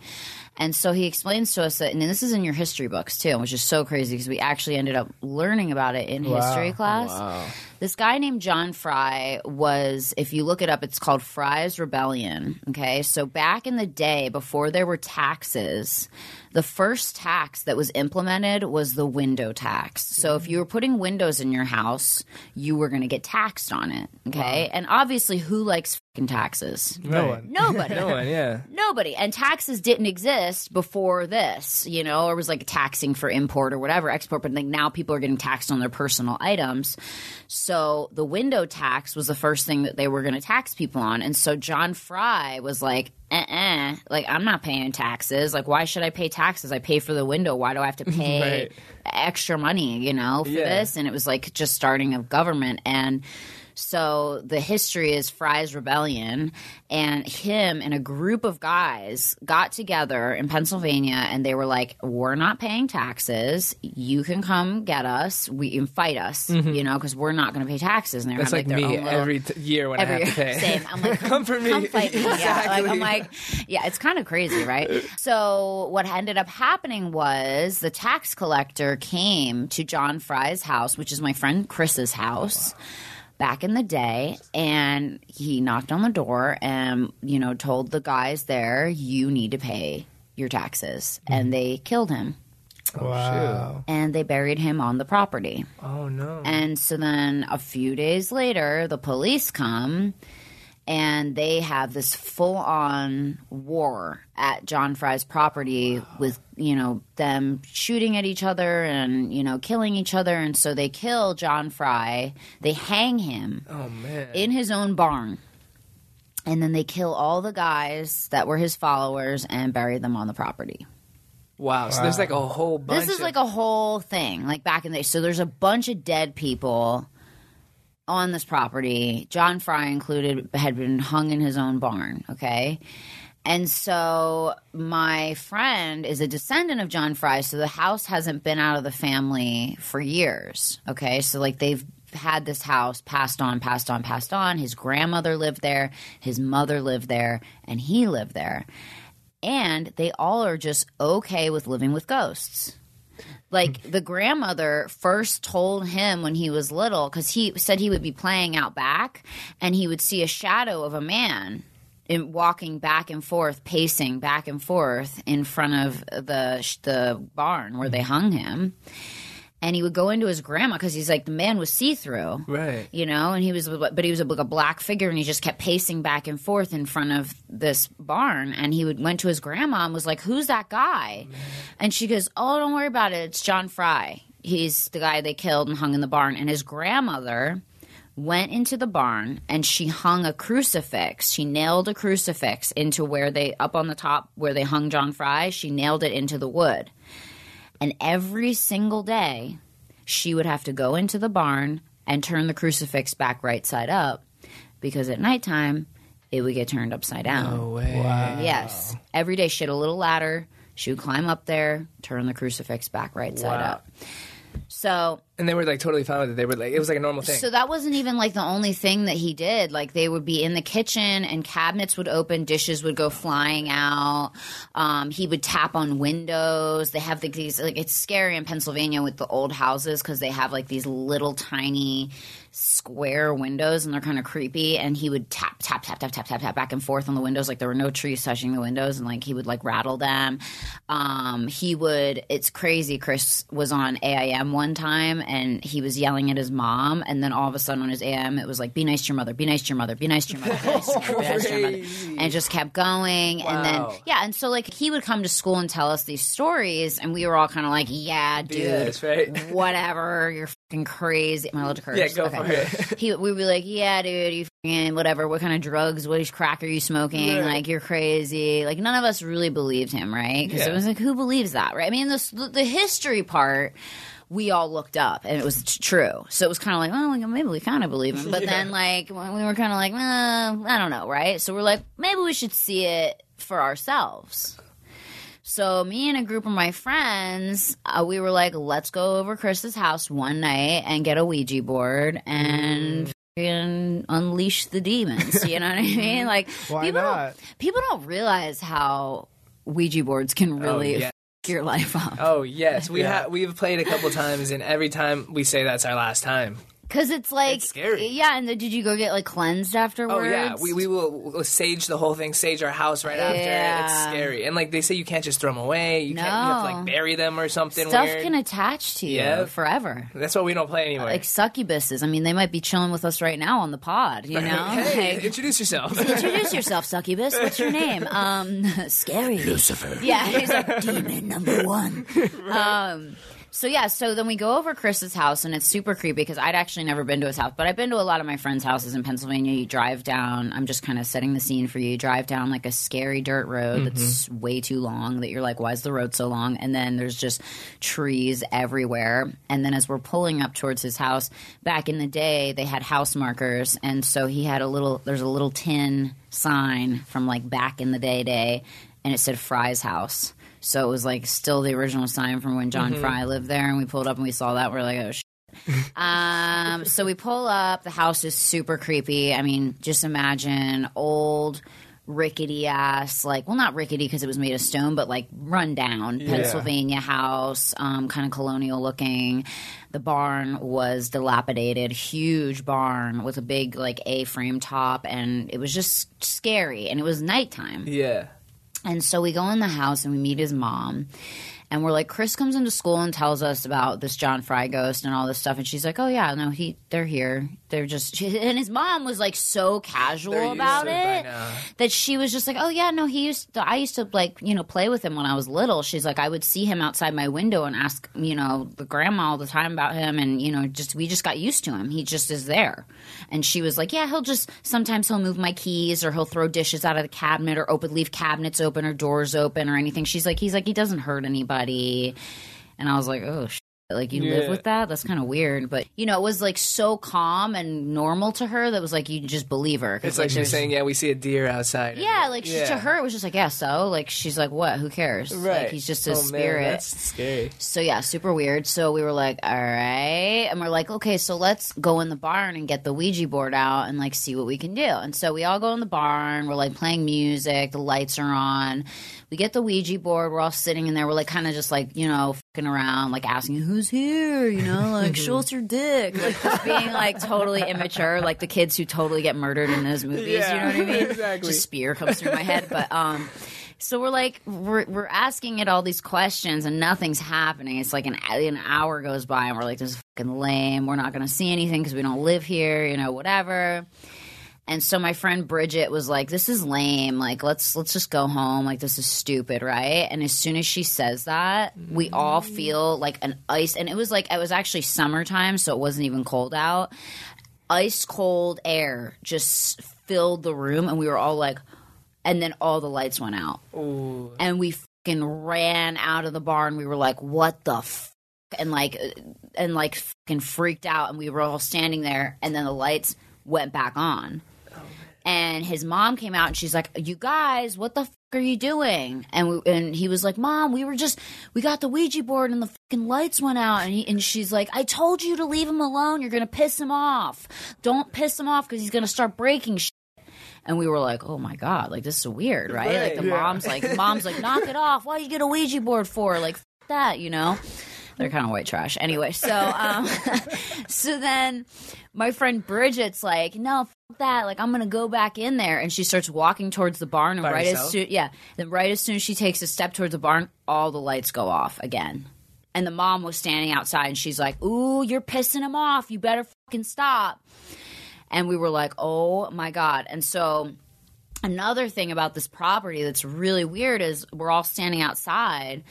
and so he explains to us that, and this is in your history books too, which is so crazy because we actually ended up learning about it in history oh, class. This guy named John Fry was, if you look it up, it's called Fry's Rebellion. Okay. So back in the day, before there were taxes, the first tax that was implemented was the window tax. So if you were putting windows in your house, you were going to get taxed on it. Okay. And obviously, who likes fucking taxes? No one. Nobody. No one, yeah. Nobody. And taxes didn't exist before this, you know, or it was like taxing for import or whatever, export, but like now people are getting taxed on their personal items. So the window tax was the first thing that they were going to tax people on. And so John Fry was like, uh-uh, like I'm not paying taxes. Like, why should I pay taxes? I pay for the window. Why do I have to pay Right. extra money, you know, for Yeah. this? And it was like just starting of government. And so the history is Fry's Rebellion, and him and a group of guys got together in Pennsylvania, and they were like, "We're not paying taxes. You can come get us. We can fight us, mm-hmm. you know, because we're not going to pay taxes." And they That's like, me little- every t- year when I every have to pay. same. I'm like, Come for me. Come fight me. Yeah, like, I'm like, yeah, it's kind of crazy, right? So what ended up happening was the tax collector came to John Fry's house, which is my friend Chris's house. Oh, Back in the day, and he knocked on the door and, you know, told the guys there, you need to pay your taxes. And they killed him oh, Wow. and they buried him on the property. Oh no. And so then a few days later, the police come and they have this full on war at John Fry's property with, you know, them shooting at each other and, you know, killing each other. And so they kill John Fry. They hang him oh man. in his own barn. And then they kill all the guys that were his followers and bury them on the property. wow. So there's like a whole bunch. This is of- like a whole thing, like back in the day. So there's a bunch of dead people on this property. John Fry included had been hung in his own barn. Okay. And so my friend is a descendant of John Fry, so the house hasn't been out of the family for years. Okay. So like they've had this house passed on, passed on, passed on. His grandmother lived there, his mother lived there, and he lived there. And they all are just okay with living with ghosts. Like the grandmother first told him when he was little, because he said he would be playing out back and he would see a shadow of a man in, walking back and forth, pacing back and forth in front of the the barn where they hung him. And he would go into his grandma because he's like the man was see through, Right. You know, and he was, but he was like a black figure, and he just kept pacing back and forth in front of this barn. And he would went to his grandma and was like, "Who's that guy?" Mm-hmm. And she goes, "Oh, don't worry about it. It's John Fry. He's the guy they killed and hung in the barn." And his grandmother went into the barn and she hung a crucifix. She nailed a crucifix into where they up on the top where they hung John Fry. She nailed it into the wood. And every single day, she would have to go into the barn and turn the crucifix back right side up because at nighttime, it would get turned upside down. No way. Yes. Every day, she had a little ladder. She would climb up there, turn the crucifix back right side Wow. up. So And they were like totally fine with it. They were like, it was like a normal thing. So that wasn't even like the only thing that he did. Like they would be in the kitchen and cabinets would open, dishes would go flying out. Um, he would tap on windows. They have like these like it's scary in Pennsylvania with the old houses because they have like these little tiny square windows and they're kind of creepy and he would tap tap tap tap tap tap tap back and forth on the windows like there were no trees touching the windows and like he would like rattle them um he would it's crazy chris was on aim one time and he was yelling at his mom and then all of a sudden on his am it was like be nice to your mother be nice to your mother be nice to your mother be nice to your mother, be nice to your mother. and it just kept going and then yeah and so like he would come to school and tell us these stories and we were all kind of like yeah dude right? whatever you're crazy am i allowed to curse Yeah, go for it. he we'd be like, "Yeah, dude, you fucking whatever. What kind of drugs? What crack are you smoking? Right. Like you're crazy." Like none of us really believed him, right? Because Yeah. it was like, who believes that, right? I mean, the the history part. We all looked up and it was t- true. So it was kind of like, oh, like, maybe we kind of believe him. But then, like, we were kind of like, uh, I don't know, right? So we're like, maybe we should see it for ourselves. So me and a group of my friends, uh, we were like, let's go over Chris's house one night and get a Ouija board and fucking unleash the demons. You know what I mean? Like Why people not? don't people don't realize how Ouija boards can really yeah. your life up. oh yes, we Yeah. have we've played a couple times, and every time we say that's our last time. Because it's like It's scary. Yeah, and then did you go get like cleansed afterwards? Oh yeah, we, we will we'll sage the whole thing, sage our house right after. It's scary, and like they say, you can't just throw them away. You can't. You have to like bury them or something Stuff weird. can attach to you Yeah. forever. That's why we don't play anymore. Like succubuses. I mean, they might be chilling with us right now on the pod. You know, hey, Like- introduce yourself. Introduce yourself, succubus. What's your name? Um, scary. Lucifer. Yeah, he's like demon number one. Um, so yeah, so then we go over Chris's house, and it's super creepy because I'd actually never been to his house, but I've been to a lot of my friends' houses in Pennsylvania. You drive down. I'm just kind of setting the scene for you. You drive down like a scary dirt road that's mm-hmm. way too long. That you're like, why is the road so long? And then there's just trees everywhere. And then as we're pulling up towards his house, back in the day, they had house markers, and so he had a little. There's a little tin sign from like back in the day day, and it said Fry's house. So it was like still the original sign from when John Fry lived there, and we pulled up and we saw that. We're like, oh. Shit. um, so we pull up. The house is super creepy. I mean, just imagine old, rickety ass, like well, not rickety because it was made of stone, but like run down Pennsylvania house, um, kind of colonial looking. The barn was dilapidated, huge barn with a big like A-frame top, and it was just scary. And it was nighttime. yeah. And so we go in the house and we meet his mom. And we're like, Chris comes into school and tells us about this John Fry ghost and all this stuff. And she's like, Oh yeah, no, he they're here. They're just she, and his mom was like so casual about it by it now. that she was just like, Oh yeah, no, he used to, I used to like, you know, play with him when I was little. She's like, I would see him outside my window and ask, you know, the grandma all the time about him and, you know, just we just got used to him. He just is there. And she was like, Yeah, he'll just sometimes he'll move my keys or he'll throw dishes out of the cabinet or open leave cabinets open or doors open or anything. She's like, he's like, he doesn't hurt anybody. And I was like, Oh shit. Like you live with that? That's kind of weird, but you know, it was like so calm and normal to her that was like you just believe her. It's like she's there's- saying, yeah, we see a deer outside. yeah, like she, to her, it was just like, yeah, so like she's like, what? Who cares? Right. Like he's just a oh, Man, spirit. that's scary. So yeah, super weird. So we were like, all right, and we're like, okay, so let's go in the barn and get the Ouija board out and like see what we can do. And so we all go in the barn. We're like playing music. The lights are on. We get the Ouija board. We're all sitting in there. We're like kind of just like you know fucking around, like asking who's here. You know, like show us your dick. Like just being like totally immature, like the kids who totally get murdered in those movies. you know what I mean? exactly. Just spear comes through my head, but um. So we're like, we're, we're asking it all these questions and nothing's happening. It's like an, an hour goes by and we're like, this is fucking lame. We're not going to see anything because we don't live here, you know, whatever. And so my friend Bridget was like, "This is lame. Like, let's let's just go home. Like, this is stupid, right?" And as soon as she says that, we all mm. feel like an ice. And it was like it was actually summertime, so it wasn't even cold out. Ice cold air just filled the room, and we were all like, and then all the lights went out, and we fucking ran out of the bar, and We were like, "What the." F-? And like, and like, fucking freaked out, and we were all standing there, and then the lights went back on and his mom came out and she's like, "You guys, what the fuck are you doing?" And we, and he was like, "Mom, we were just we got the Ouija board and the fucking lights went out." And he, and she's like, "I told you to leave him alone. You're gonna piss him off. Don't piss him off because he's gonna start breaking." Shit. And we were like, "Oh my god, like this is weird, right?" like the mom's like, "Mom's like, knock it off. Why you get a Ouija board for? Like f- that, you know?" They're kind of white trash. Anyway, so um, so then my friend Bridget's like, no, f- that. Like, I'm gonna go back in there, and she starts walking towards the barn. And By right herself? as soon, yeah, then right as soon as she takes a step towards the barn, all the lights go off again. And the mom was standing outside, and she's like, "Ooh, you're pissing him off. You better fucking stop." And we were like, "Oh my god!" And so another thing about this property that's really weird is we're all standing outside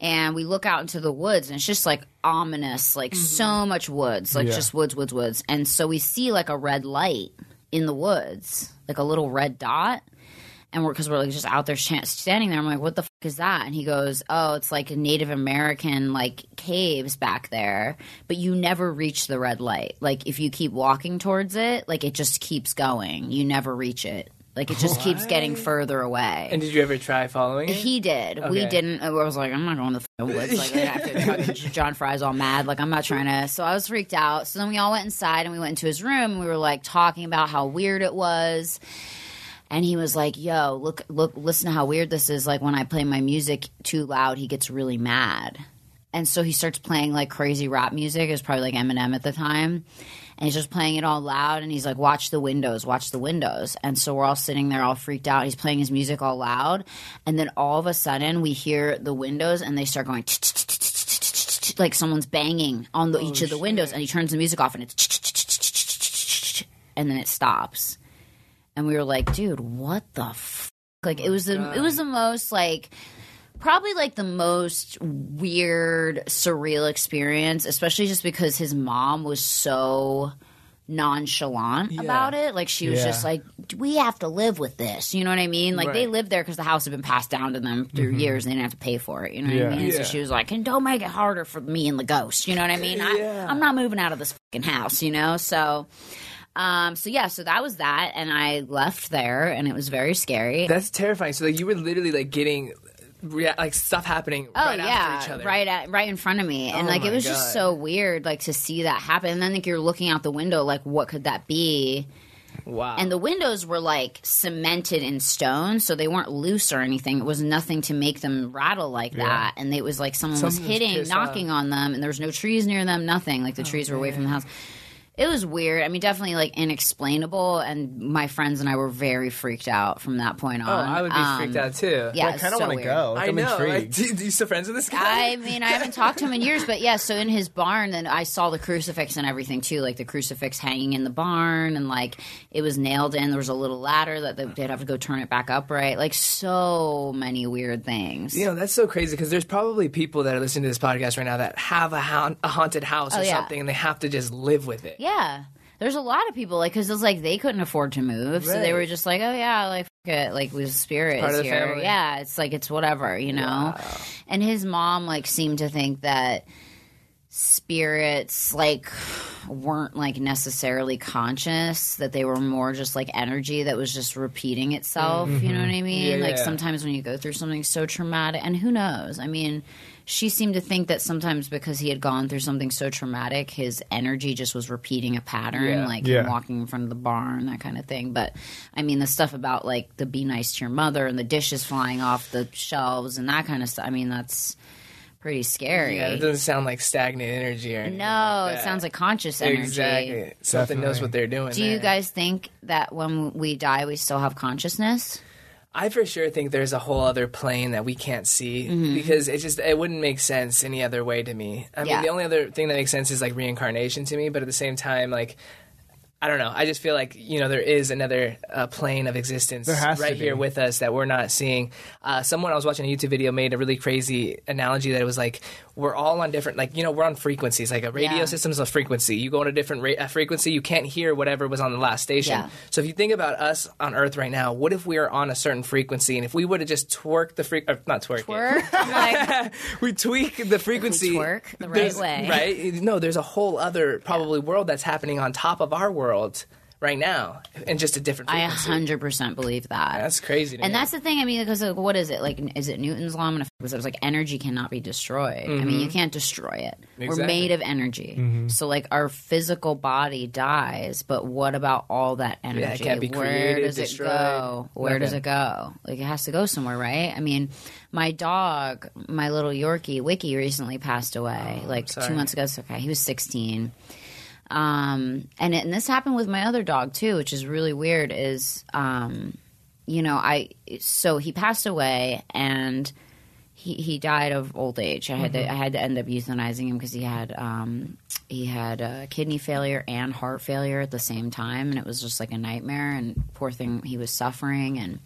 and we look out into the woods and it's just like ominous like mm-hmm. so much woods like Yeah. just woods woods woods. And so we see like a red light in the woods like a little red dot. And we're because we're like just out there sh- standing there. I'm like what the fuck is that? And he goes oh it's like a native american like caves back there but you never reach the red light. Like if you keep walking towards it like it just keeps going. You never reach it like it just keeps getting further away And did you ever try following it? he did. We didn't. I was like, I'm not going to the woods. Like, have John Fry's all mad. Like, I'm not trying to. So I was freaked out. So then we all went inside and we went into his room and we were like talking about how weird it was. And he was like, "Yo, look, look, listen to how weird this is. Like when I play my music too loud, he gets really mad." And so he starts playing like crazy rap music. It was probably like Eminem at the time. And he's just playing it all loud. And he's like, watch the windows, watch the windows. And so we're all sitting there all freaked out. He's playing his music all loud. And then all of a sudden we hear the windows and they start going like someone's banging on the, each of the windows. And he turns the music off and it's and then it stops. And we were like, dude, what the f-? Like it was the it was the most like probably like the most weird surreal experience especially just because his mom was so nonchalant about it. Like she was Yeah. just like we have to live with this. You know what i mean? Like they lived there because the house had been passed down to them through years and they didn't have to pay for it. You know what Yeah. i mean? So she was like and don't make it harder for me and the ghost. You know what i mean? Yeah. I, i'm not moving out of this fucking house you know? So um so yeah so that was that. And i left there and it was very scary. That's terrifying. So like you were literally like getting rea- like stuff happening Oh right yeah, after each other. right at right in front of me, and Oh, like it was just so weird, like to see that happen. And then like you're looking out the window, like what could that be? Wow. And the windows were like cemented in stone, so they weren't loose or anything. It was nothing to make them rattle like that. And it was like someone was was hitting, knocking on them, and there was no trees near them, nothing. Like the Oh, trees were away from the house. It was weird. I mean, definitely like inexplaplainable. And my friends and I were very freaked out from that point on. oh, I would be Um, freaked out too. Yeah, I kind of so want to go. Like, I I'm know. Like, intrigued. do, do you still friends with this guy? I mean, I haven't talked to him in years, but yeah. So in his barn, then I saw the crucifix and everything too, like the crucifix hanging in the barn, and like it was nailed in. There was a little ladder that they- they'd have to go turn it back upright. Like so many weird things. You know, that's so crazy because there's probably people that are listening to this podcast right now that have a, ha- a haunted house or Oh, yeah. something and they have to just live with it. Yeah. There's a lot of people like because it's like they couldn't afford to move, so they Right. were just like, oh yeah, like fuck it, like with spirit part is of the here. family. Yeah, it's like it's whatever, you know. And his mom like seemed to think that spirits like weren't like necessarily conscious that they were more just like energy that was just repeating itself you know what i mean Mm-hmm. Yeah, like yeah. sometimes when you go through something so traumatic and who knows i mean she seemed to think that sometimes because he had gone through something so traumatic his energy just was repeating a pattern Yeah. like Yeah. him walking in front of the barn that kind of thing but i mean the stuff about like the be nice to your mother and the dishes flying off the shelves and that kind of stuff i mean that's pretty scary Yeah, it doesn't sound like stagnant energy or anything no, like it sounds like conscious energy. Exactly. Something knows what they're doing. Do you guys think that when we die, we still have consciousness? I for sure think there's a whole other plane that we can't see Mm-hmm. because it just it wouldn't make sense any other way to me. I mean, the only other thing that makes sense is like reincarnation to me, but at the same time, like I don't know. I just feel like you know there is another uh, plane of existence There has to right here with us that we're not seeing. Uh, someone I was watching a YouTube video made a really crazy analogy that it was like we're all on different like you know we're on frequencies. Like a radio Yeah. system is a frequency. You go on a different ra- a frequency, you can't hear whatever was on the last station. Yeah. So if you think about us on Earth right now, what if we are on a certain frequency and if we would have just twerked the freak not twerk it, like, we tweak the frequency twerk the right way. right? No, there's a whole other probably world that's happening on top of our world right now in just a different I frequency. hundred percent believe that. That's crazy. To and me. that's the thing. I mean, because like, what is it like? Is it Newton's law? I'm because it was like energy cannot be destroyed. I mean, you can't destroy it. We're Mm-hmm. Made of energy. So like our physical body dies, but what about all that energy? it can't be Where created, does it go? Where does it go? Like it has to go somewhere, right? I mean, my dog, my little Yorkie, Wiki, recently passed away. like two Oh, sorry. months ago. It's okay. He was 16 um and, it, and this happened with my other dog too which is really weird is um you know i so he passed away and he he died of old age. I had to i had to end up euthanizing him because he had um he had uh, kidney failure and heart failure at the same time. And it was just like a nightmare and poor thing he was suffering. And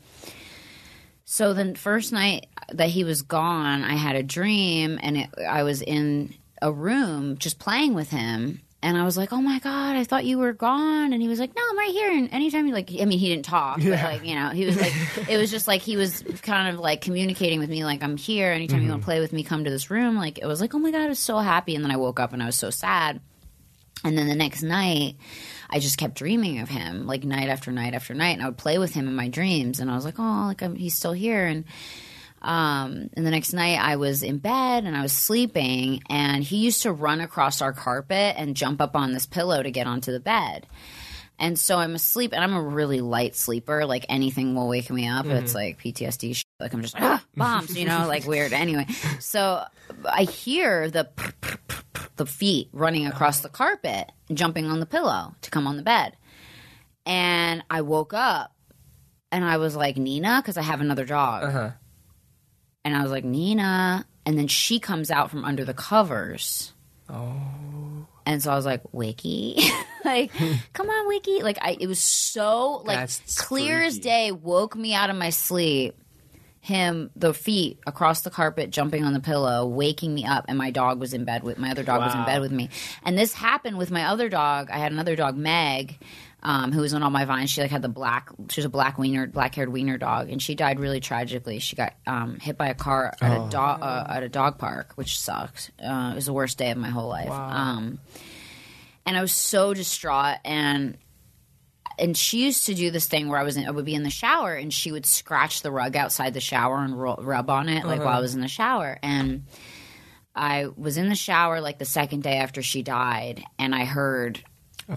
so the first night that he was gone, I had a dream, and it, I was in a room just playing with him. And I was like, "Oh my god, I thought you were gone." And he was like, "No, I'm right here." And anytime he like, I mean, he didn't talk, but like, you know, he was like, it was just like he was kind of like communicating with me, like, "I'm here. Anytime you want to mm-hmm. play with me, come to this room." Like, it was like, "Oh my god, I was so happy." And then I woke up and I was so sad. And then the next night, I just kept dreaming of him, like night after night after night, and I would play with him in my dreams. And I was like, "Oh, like I'm, he's still here." And um, and the next night, I was in bed and I was sleeping, and he used to run across our carpet and jump up on this pillow to get onto the bed. And so I'm asleep, and I'm a really light sleeper. Like anything will wake me up. It's like PTSD. Shit. Like I'm just like, ah, bombs, you know, like weird. Anyway, so I hear the the feet running across the carpet, jumping on the pillow to come on the bed, and I woke up, and I was like Nina because I have another dog, Uh-huh. And I was like Nina, and then she comes out from under the covers. Oh. And so I was like, Wiki, like, come on, Wiki. Like, I, it was so like That's clear as day. Woke me out of my sleep. Him, the feet across the carpet, jumping on the pillow, waking me up, and my dog was in bed with my other dog was in bed with me. And this happened with my other dog. I had another dog, Meg, um, who was on all my vines. She like had the black. She was a black wiener, black haired wiener dog, and she died really tragically. She got um, hit by a car at a dog uh, at a dog park, which sucked. Uh, it was the worst day of my whole life. Um, and I was so distraught and and she used to do this thing where I was in, I would be in the shower and she would scratch the rug outside the shower and ru- rub on it like while I was in the shower and I was in the shower like the second day after she died and I heard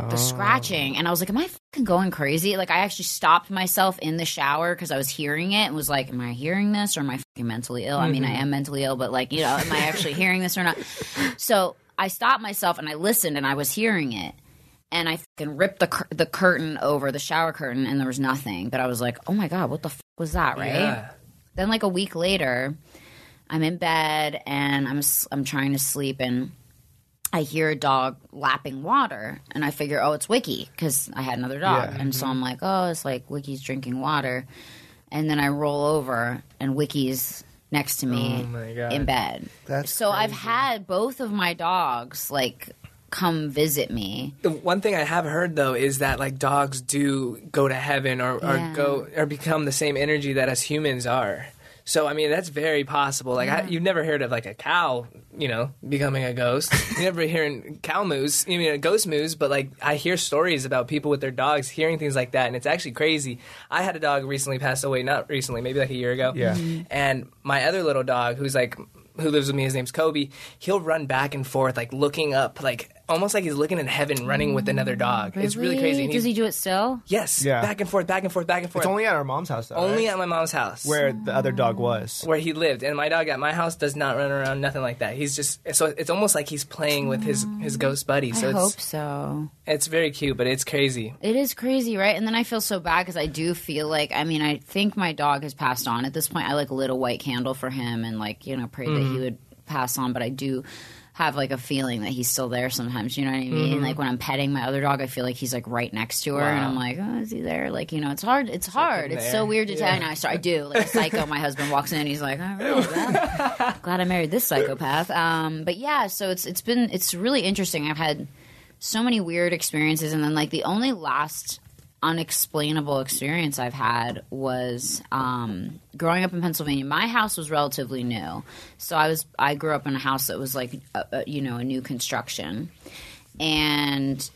the scratching and I was like am I fucking going crazy like I actually stopped myself in the shower because I was hearing it and was like am I hearing this or am I fucking mentally ill I mean I mm-hmm. am mentally ill but like you know am I actually hearing this or not so I stopped myself and I listened and I was hearing it and I fucking ripped the cur- the curtain over the shower curtain, and there was nothing. But I was like, "Oh my god, what the f- was that?" Right? Yeah. Then, like a week later, I'm in bed and I'm I'm trying to sleep, and I hear a dog lapping water, and I figure, "Oh, it's Wiki," because I had another dog, Yeah. and so mm-hmm. I'm like, "Oh, it's like Wiki's drinking water," and then I roll over, and Wiki's next to me Oh in bed. That's so I've had both of my dogs like come visit me. The one thing I have heard though is that like dogs do go to heaven or, or go or become the same energy that us humans are. So I mean that's very possible. Like I, you've never heard of like a cow, you know, becoming a ghost. you never hearing cow moose, you mean a ghost moose, but like I hear stories about people with their dogs hearing things like that, and it's actually crazy. I had a dog recently passed away, not recently, maybe like a year ago. Yeah. Mm-hmm. And my other little dog, who's like who lives with me, his name's Kobe. He'll run back and forth, like looking up, like almost like he's looking at heaven, running with another dog. It's really crazy. And Does he do it still? Yes, Yeah. back and forth, back and forth, back and forth. It's only at our mom's house, though. Only right? at my mom's house where the other dog was. where he lived, and my dog at my house does not run around, nothing like that. He's just so it's almost like he's playing with his his ghost buddy. So I it's hope so. it's very cute, but it's crazy. It is crazy, right? And then I feel so bad because I do feel like I mean I think my dog has passed on at this point. I like lit a white candle for him and like you know prayed that he mm-hmm. would pass on, but I do have like a feeling that he's still there sometimes. You know what I mean? Like when I'm petting my other dog, I feel like he's like right next to her, and I'm like, oh, is he there? Like you know, it's hard. It's hard. It's so weird to tell. And I start. I do like a psycho. My husband walks in, and he's like, oh, really? Glad, glad I married this psychopath. Um, but yeah, so it's it's been it's really interesting. I've had so many weird experiences and then like the only last unexplainable experience I've had was um, growing up in Pennsylvania. My house was relatively new, so I was I grew up in a house that was like a, a, you know a new construction, and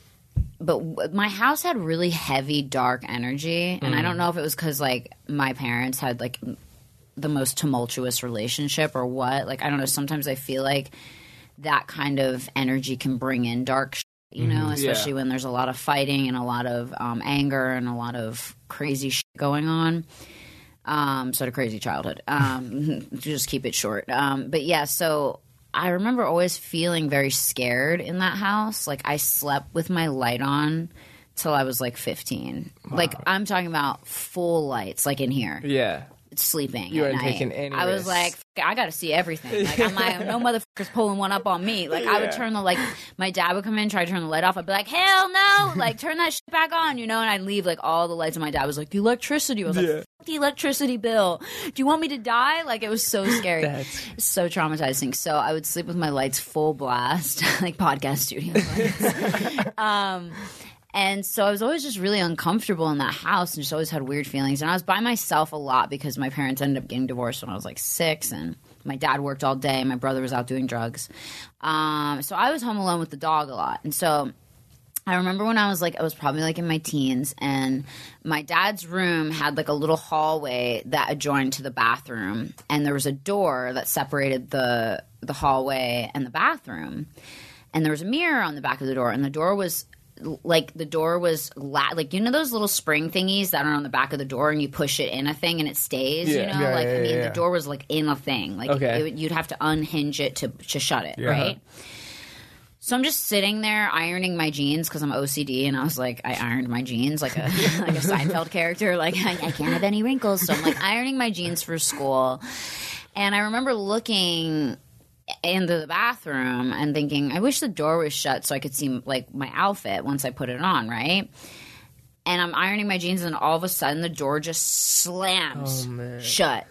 but w- my house had really heavy dark energy. And i mm. don't know if it was because like my parents had like the most tumultuous relationship or what. Like i don't know sometimes i feel like that kind of energy can bring in dark you know especially when there's a lot of fighting and a lot of um, anger and a lot of crazy shit going on um, sort of crazy childhood. Um, to just keep it short. Um, but yeah, so I remember always feeling very scared in that house. Like I slept with my light on till I was like 15. Like I'm talking about full lights, like in here, Yeah. Sleeping. You weren't taking any I was risks. like, I got to see everything. Like I'm like, no motherfuckers pulling one up on me. Like I would turn the like, my dad would come in, try to turn the light off. I'd be like, hell no, like turn that shit back on, you know. And I'd leave like all the lights. And my dad was like, the electricity. I was like, the electricity bill. Do you want me to die? Like it was so scary, That's- so traumatizing. So I would sleep with my lights full blast, like podcast studio lights. um, and so I was always just really uncomfortable in that house and just always had weird feelings. And I was by myself a lot because my parents ended up getting divorced when I was like six and my dad worked all day. My brother was out doing drugs. Um, so I was home alone with the dog a lot. And so I remember when I was like, I was probably like in my teens, and my dad's room had like a little hallway that adjoined to the bathroom, and there was a door that separated the the hallway and the bathroom, and there was a mirror on the back of the door, and the door was like the door was la- like you know those little spring thingies that are on the back of the door and you push it in a thing and it stays you know Yeah, like yeah, i mean yeah, the door was like in a thing like Okay. it you'd have to unhinge it to to shut it Yeah. right so I'm just sitting there ironing my jeans because I'm OCD, and I was like, I ironed my jeans like a like a Seinfeld character. Like I, I can't have any wrinkles, so I'm like ironing my jeans for school. And I remember looking into the bathroom and thinking, I wish the door was shut so I could see like my outfit once I put it on, right? And I'm ironing my jeans, and all of a sudden the door just slams oh, shut,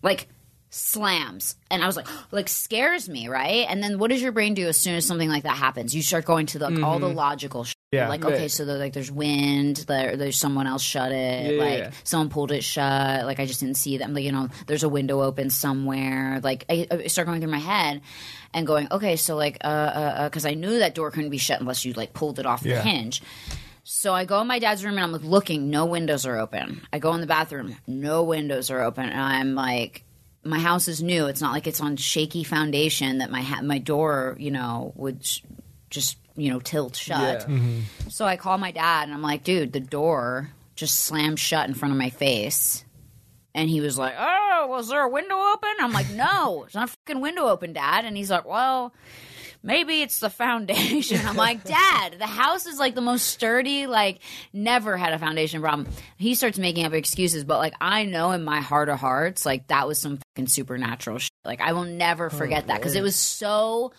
like slams. And i was like like scares me right? And then what does your brain do as soon as something like that happens? You start going to like all the mm-hmm. logical shit. Yeah. like okay so like there's wind there, there's someone else shut it Yeah, like yeah. someone pulled it shut like i just didn't see them like you know there's a window open somewhere like i, I start going through my head and going okay so like uh uh because i knew that door couldn't be shut unless you like pulled it off the hinge so I go in my dad's room and I'm like looking, no windows are open. I go in the bathroom, no windows are open, and I'm like, my house is new. It's not like it's on shaky foundation that my ha- my door, you know, would sh- just you know tilt shut. Yeah. Mm-hmm. So I call my dad and I'm like, dude, the door just slammed shut in front of my face. And he was like, "Oh, was there a window open?" I'm like, "No, it's not a fucking window open, Dad." And he's like, "Well, maybe it's the foundation." I'm like, "Dad, the house is like the most sturdy. Like, never had a foundation problem." He starts making up excuses, but like, I know in my heart of hearts, like that was some fucking supernatural shit. Like, I will never forget that oh, because it was so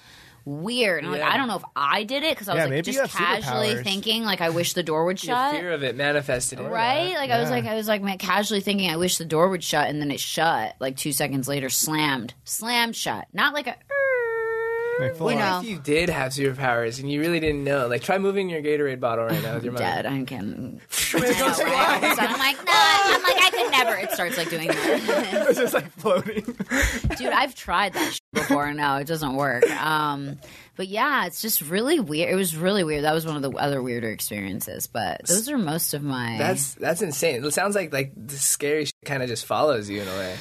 weird. And like, I don't know if I did it because I was Yeah, like just casually thinking, like, I wish the door would Your shut fear of it manifested. it. right? Like I was like I was like man, casually thinking I wish the door would shut and then it shut like 2 seconds later slammed. Slammed shut. Not like a Like, full you on. know. If you did have superpowers and you really didn't know, like try moving your Gatorade bottle right now with your mother. dead. I can I know, right? So I'm like, no, I'm like I could never. It starts like doing that. It's just like floating. Dude, I've tried that shit before. No, it doesn't work. Um, but yeah, it's just really weird. It was really weird. That was one of the other weirder experiences. But those are most of my. That's that's insane. It sounds like like the scary shit kind of just follows you in a way.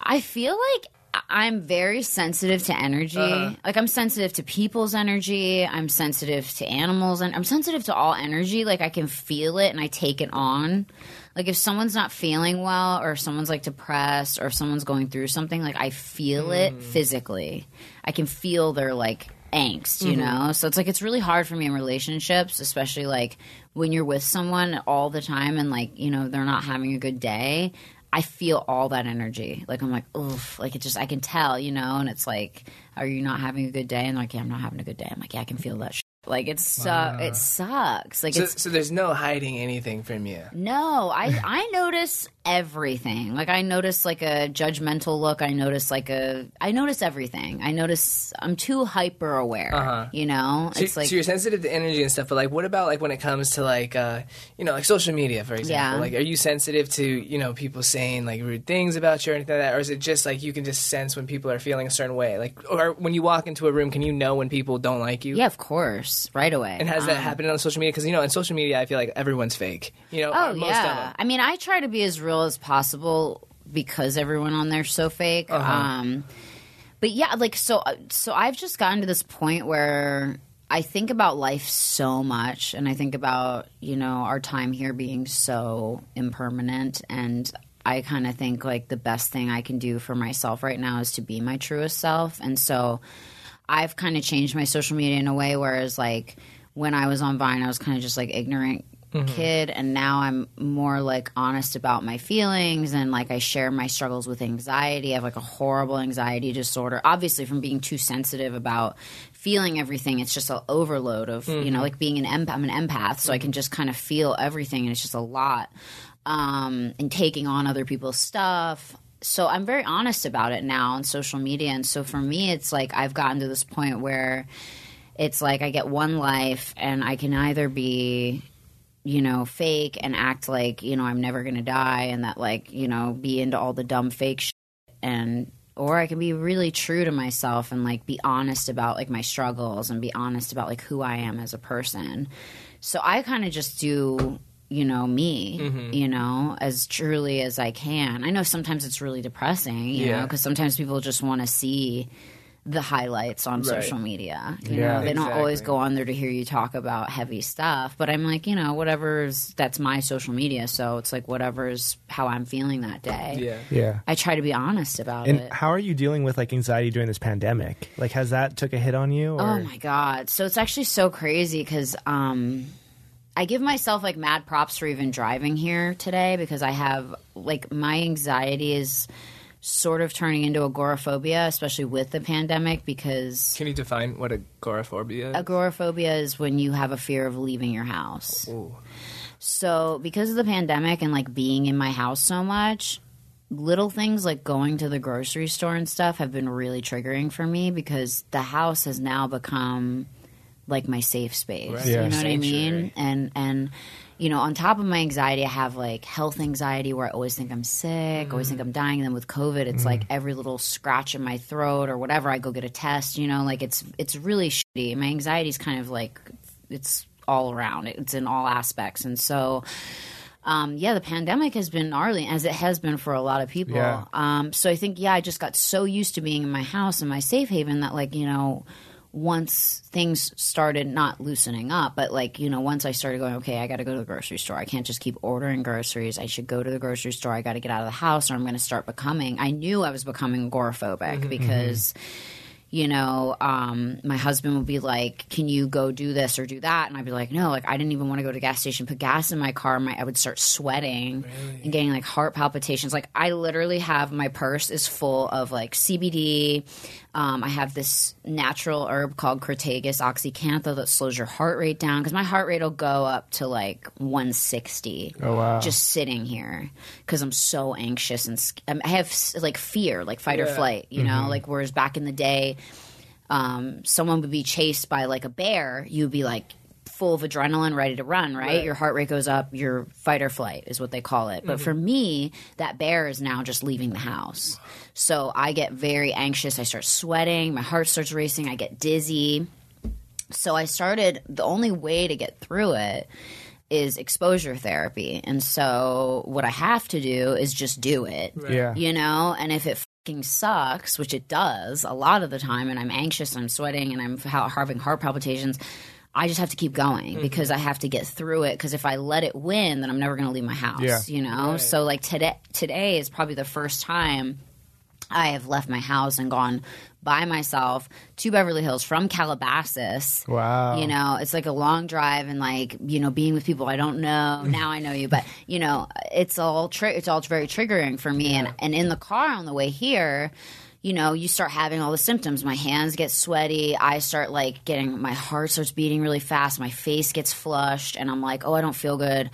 I feel like I- I'm very sensitive to energy. Uh-huh. Like I'm sensitive to people's energy. I'm sensitive to animals, and I'm sensitive to all energy. Like I can feel it, and I take it on. Like if someone's not feeling well, or if someone's like depressed, or if someone's going through something, like I feel Mm. it physically. I can feel their like angst, you Mm-hmm. know? So it's like it's really hard for me in relationships, especially like when you're with someone all the time and like, you know, they're not having a good day. I feel all that energy. Like I'm like, oof, like it just I can tell, you know, and it's like, are you not having a good day? And like, yeah, I'm not having a good day. I'm like, yeah, I can feel that. Shit. Like it's so it sucks. Like So, it's so there's no hiding anything from you. no, I I notice everything. Like I notice like a judgmental look. I notice like a I notice everything. I notice I'm too hyper aware. Uh-huh. You know, So, it's like so you're sensitive to energy and stuff, but like, what about like when it comes to like, uh, you know, like social media, for example? Yeah. Like, are you sensitive to you know people saying like rude things about you or anything like that, or is it just like you can just sense when people are feeling a certain way? Like, or when you walk into a room, can you know when people don't like you? yeah, of course. right away. And has that Um, happened on social media? Because you know, in social media, I feel like everyone's fake. You know, Oh most of yeah. them. I mean, I try to be as real as possible because everyone on there's so fake. Uh-huh. Um, but yeah, like so. So I've just gotten to this point where I think about life so much, and I think about you know our time here being so impermanent, and I kind of think like the best thing I can do for myself right now is to be my truest self, and so. I've kind of changed my social media in a way whereas like when I was on Vine I was kind of just like ignorant Mm-hmm. kid and now I'm more like honest about my feelings and like I share my struggles with anxiety. I have like a horrible anxiety disorder obviously from being too sensitive about feeling everything. It's just an overload of, you know, mm-hmm. like being an empath. I'm an empath so I mm-hmm. can just kind of feel everything and it's just a lot. Um and taking on other people's stuff so I'm very honest about it now on social media. And so for me, it's like I've gotten to this point where it's like I get one life and I can either be, you know, fake and act like, you know, I'm never going to die and that, like, you know, be into all the dumb fake shit and, or I can be really true to myself and like be honest about like my struggles and be honest about like who I am as a person. So I kind of just do you know me Mm-hmm. you know as truly as i can i know sometimes it's really depressing you know because sometimes people just want to see the highlights on Right. social media you Yeah. know they don't always go on there to hear you talk about heavy stuff but i'm like you know whatever's that's my social media so it's like whatever's how i'm feeling that day Yeah. Yeah. i try to be honest about And it how are you dealing with like anxiety during this pandemic? Like, has that took a hit on you? Or? Oh my god! So it's actually so crazy because um, I give myself like mad props for even driving here today because I have like my anxiety is sort of turning into agoraphobia, especially with the pandemic because Can you define what agoraphobia is? agoraphobia is when you have a fear of leaving your house. So, because of the pandemic and like being in my house so much, little things like going to the grocery store and stuff have been really triggering for me because the house has now become like my safe space. Right. You Yeah. know what I mean? And and you know, on top of my anxiety, I have like health anxiety where I always think I'm sick, always think I'm dying. And then with COVID, it's like every little scratch in my throat or whatever, I go get a test. You know, like it's it's really shitty. My anxiety is kind of like it's all around. It's in all aspects, and so. Um, yeah, the pandemic has been gnarly, as it has been for a lot of people. Yeah. Um, so I think, yeah, I just got so used to being in my house and my safe haven that, like, you know, once things started not loosening up, but like, you know, once I started going, okay, I got to go to the grocery store. I can't just keep ordering groceries. I should go to the grocery store. I got to get out of the house or I'm going to start becoming. I knew I was becoming agoraphobic mm-hmm, because mm-hmm. You know, um, my husband would be like, "Can you go do this or do that?" And I'd be like, "No, like I didn't even want to go to the gas station, put gas in my car. My I would start sweating and getting like heart palpitations. Like I literally have my purse is full of like CBD. Um, I have this natural herb called Crataegus oxycantha that slows your heart rate down because my heart rate will go up to like 160 Oh, wow. just sitting here because I'm so anxious and I have like fear, like fight or flight, you know, like whereas back in the day, um, someone would be chased by like a bear, you'd be like full of adrenaline, ready to run, right? Right. Your heart rate goes up, your fight or flight is what they call it. But for me, that bear is now just leaving the house. So I get very anxious. I start sweating, my heart starts racing, I get dizzy. So I started, the only way to get through it is exposure therapy. And so what I have to do is just do it Yeah. you know and if it fucking sucks which it does a lot of the time and i'm anxious and i'm sweating and i'm having heart palpitations i just have to keep going mm-hmm. because i have to get through it because if i let it win then i'm never going to leave my house Yeah. you know? So like today today is probably the first time i have left my house and gone by myself to beverly hills from calabasas Wow. you know, it's like a long drive and like, you know, being with people I don't know. Now I know you, but you know, it's all tri- it's all very triggering for me and and in the car on the way here, you know, you start having all the symptoms. My hands get sweaty. I start like getting my heart starts beating really fast. My face gets flushed and I'm like, "Oh, I don't feel good."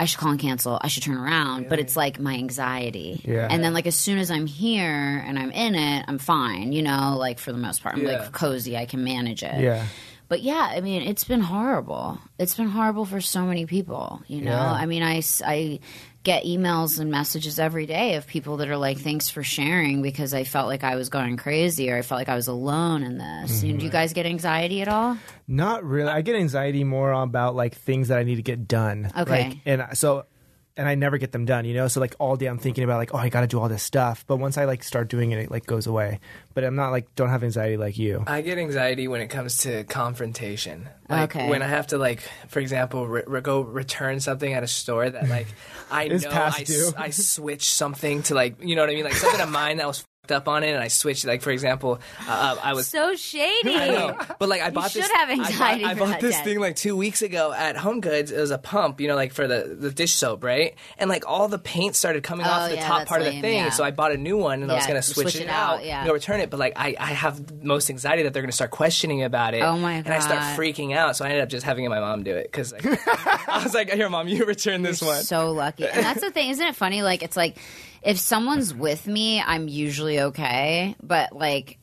I should call and cancel. I should turn around. But it's like my anxiety. Yeah. And then like as soon as I'm here and I'm in it, I'm fine, you know, like for the most part. I'm Yeah. like cozy. I can manage it. Yeah. But yeah, I mean, it's been horrible. It's been horrible for so many people, you know? Yeah. I mean, I, I get emails and messages every day of people that are like, "Thanks for sharing," because I felt like I was going crazy or I felt like I was alone in this. You know, do you guys get anxiety at all? Not really. I get anxiety more about like things that I need to get done. Okay. Like, and so, and I never get them done. You know, so like all day I'm thinking about like, oh, I got to do all this stuff. But once I like start doing it, it like goes away. But I'm not like don't have anxiety like you. I get anxiety when it comes to confrontation. Like Okay. when I have to like, for example, re- re- go return something at a store that like I It's know past I, s- due. I switched something to like you know what I mean, like something of mine that was fucked up on it, and I switched. Like for example, uh, I was So shady. I know. But like I bought should this. have I bought- anxiety I bought, this Dad. thing like two weeks ago at Home Goods. It was a pump, you know, like for the, the dish soap, right? And like all the paint started coming Oh, off the yeah, top part of the thing. yeah. So I bought a new one and I was gonna switch, switch it, it out, yeah. go return it. But like I, I have most anxiety that they're gonna start questioning about it. Oh, my god! And I start freaking out. So I ended up just having my mom do it because like, I was like, "Here, mom, you return this one." so lucky. And that's the thing, isn't it funny? Like it's like if someone's with me, I'm usually okay. But like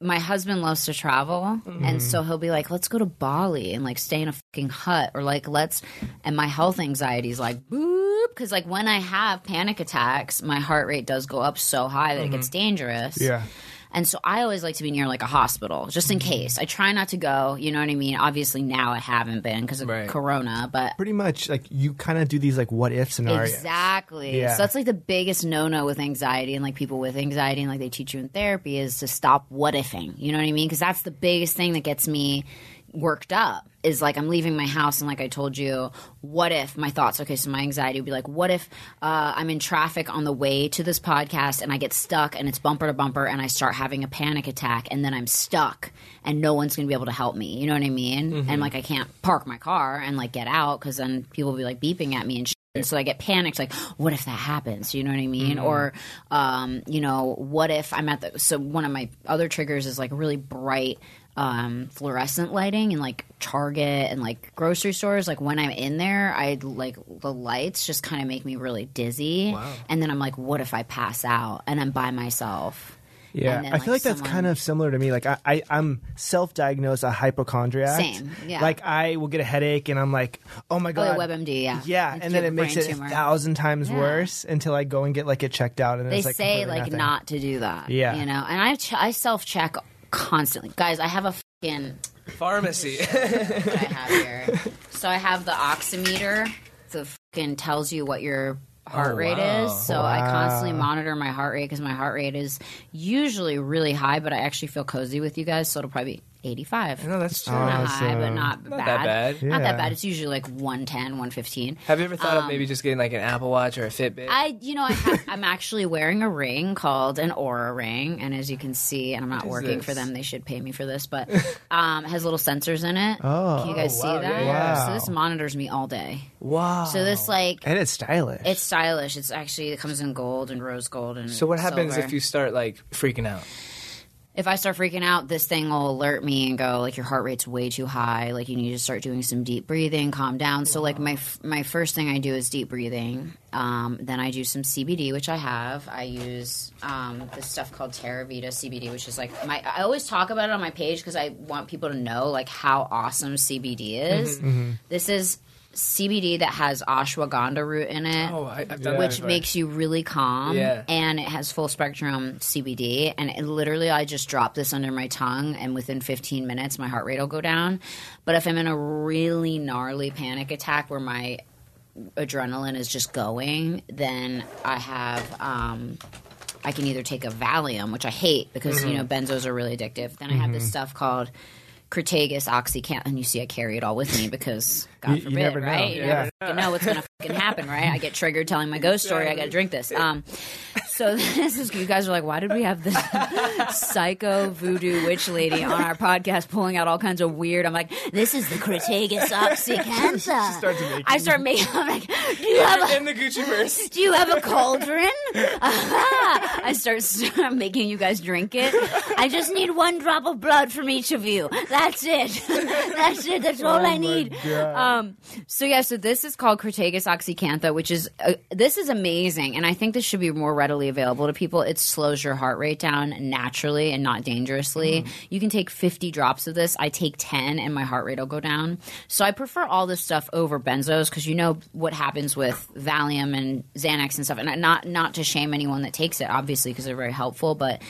my husband loves to travel and so he'll be like, Let's go to Bali and like stay in a fucking hut or like let's and my health anxiety is like boop because like when I have panic attacks, my heart rate does go up so high that it gets mm-hmm. dangerous. Yeah. And so I always like to be near like a hospital just in mm-hmm. case. I try not to go, you know what I mean? Obviously now I haven't been because of Right. corona, but Pretty much like you kind of do these like what if scenarios. Exactly. Yeah. So that's like the biggest no no with anxiety and like people with anxiety and like they teach you in therapy is to stop what ifing. You know what I mean? Because that's the biggest thing that gets me worked up is like I'm leaving my house and like I told you, what if my thoughts? Okay, so my anxiety would be like, what if uh, I'm in traffic on the way to this podcast and I get stuck and it's bumper to bumper and I start having a panic attack and then I'm stuck and no one's gonna be able to help me. You know what I mean? And like I can't park my car and like get out because then people will be like beeping at me and. Shit. And so I get panicked, like, what if that happens? You know what I mean? Or, um, you know, what if I'm at the. So one of my other triggers is like really bright um, fluorescent lighting and like Target and like grocery stores. Like when I'm in there, I like the lights just kind of make me really dizzy. And then I'm like, what if I pass out and I'm by myself? Yeah, then, I feel like that's someone- kind of similar to me. Like I, I I'm self-diagnosed a hypochondriac. Same, yeah. Like I will get a headache and I'm like, oh my Oh, god, yeah, WebMD, yeah. yeah, It's and then it makes it a thousand times Yeah. worse until I go and get like it checked out. And They it's, like, say like nothing. not to do that. Yeah. You know, and I, ch- I self check constantly. Guys, I have a fucking. Pharmacy. I have here. So I have the oximeter. The fucking tells you what your heart Oh, rate wow. is. So I constantly monitor my heart rate because my heart rate is usually really high, but I actually feel cozy with you guys, so it'll probably be 85. no, that's true. Not high, but not, Not bad. that bad. Not Yeah. that bad. It's usually like 110, 115. Have you ever thought Um, of maybe just getting like an Apple Watch or a Fitbit? I, you know, I have, I'm actually wearing a ring called an Oura ring, and as you can see, and I'm not is working this? for them; they should pay me for this, but um, it has little sensors in it. Oh. can you guys Oh, see wow, that? yeah, yeah. So this monitors me all day. wow. So this like and it's stylish. it's stylish. It's actually it comes in gold and rose gold and. So what happens silver. if you start like freaking out? If I start freaking out, this thing will alert me and go like your heart rate's way too high. Like you need to start doing some deep breathing, calm down. So like my f- my first thing I do is deep breathing. Um, then I do some CBD, which I have. I use um, this stuff called Terravita CBD, which is like my. I always talk about it on my page because I want people to know like how awesome CBD is. This is CBD that has ashwagandha root in it Oh, I, I've done which before. makes you really calm. Yeah. And it has full spectrum CBD. And it, literally, I just drop this under my tongue, and within 15 minutes, my heart rate will go down. But if I'm in a really gnarly panic attack where my adrenaline is just going, then I have. Um, I can either take a Valium, which I hate because you know benzos are really addictive. Then I have this stuff called Crataegus oxycanthus, and you see I carry it all with me because God You- you forbid, never know. right? You Yeah. never know what's gonna fucking happen, right? I get triggered telling my ghost story. I got to drink this. Um, so this is you guys are like, why did we have this psycho voodoo witch lady on our podcast pulling out all kinds of weird? I'm like, this is the Crataegus making- I start making. I'm like, do you have a in the Gucci purse. do you have a cauldron? I start, making you guys drink it. I just need one drop of blood from each of you. That's it. That's it. That's all I need. Um, so yeah, so this is called Crataegus oxycantha, which is uh, this is amazing, and I think this should be more readily readily available to people. It slows your heart rate down naturally and not dangerously. Mm. You can take 50 drops of this. I take 10 and my heart rate will go down. So I prefer all this stuff over benzos because you know what happens with Valium and Xanax and stuff. And not not to shame anyone that takes it, obviously, because they're very helpful. But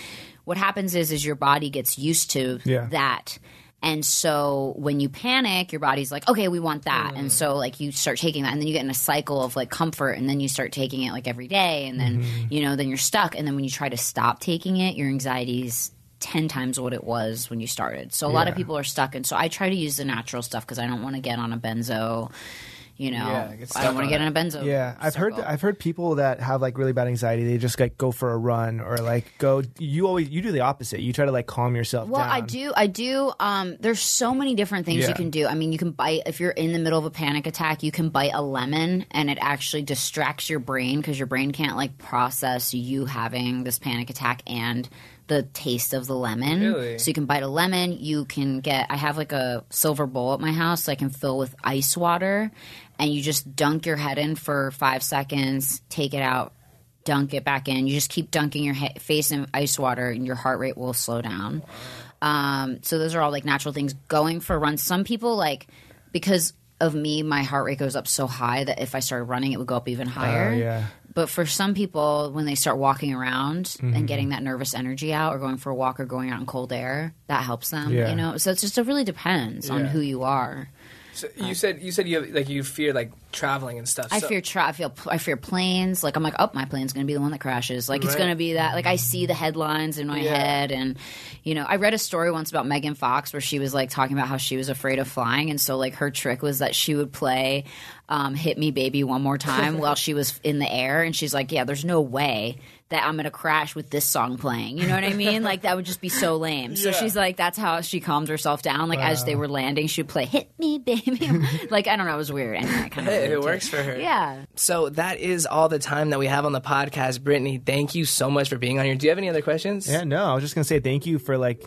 what happens is is your body gets used to Yeah. that. And so when you panic, your body's like, okay, we want that. And mm. so like you start taking that and then you get in a cycle of like comfort and then you start taking it like every day and then mm-hmm. you know, then you're stuck. And then when you try to stop taking it, your anxiety's 10 times what it was when you started. So a lot of people are stuck and so I try to use the natural stuff cuz I don't want to get on a benzo, you know. Yeah, I don't want to get it. on a benzo. Yeah, I've heard circle. I've heard people that have like really bad anxiety. They just like go for a run or like go. You always you do the opposite. You try to like calm yourself Well, down. I do. I do. Um, there's so many different things Yeah. you can do. I mean, you can bite if you're in the middle of a panic attack. You can bite a lemon, and it actually distracts your brain because your brain can't like process you having this panic attack and the taste of the lemon. Really? So you can bite a lemon. You can get. I have like a silver bowl at my house so I can fill with ice water, and you just dunk your head in for five seconds. Take it out dunk it back in. You just keep dunking your he- face in ice water, and your heart rate will slow down. Um, so those are all like natural things. Going for runs. Some people like because of me, my heart rate goes up so high that if I started running, it would go up even higher. Oh, yeah. But for some people, when they start walking around Mm-hmm. and getting that nervous energy out, or going for a walk, or going out in cold air, that helps them. Yeah. You know, so it's just it really depends on who you are. So you said you said you have, like you fear like traveling and stuff. I So- fear tra- I feel I fear planes. Like I'm like, oh, my plane's gonna be the one that crashes. Like it's gonna be that. Like I see the headlines in my Yeah. head, and you know, I read a story once about Megan Fox where she was like talking about how she was afraid of flying, and so like her trick was that she would play um, "Hit Me, Baby" one more time while she was in the air, and she's like, yeah, there's no way that I'm gonna crash with this song playing. You know what I mean? like that would just be so lame. So she's like, that's how she calmed herself down. Like as they were landing, she would play "Hit Me, Baby." like I don't know, it was weird. Anyway, I kind of Hey, it works for her. yeah. So that is all the time that we have on the podcast. Brittany, thank you so much for being on here. Do you have any other questions? Yeah, no, I was just gonna say thank you for like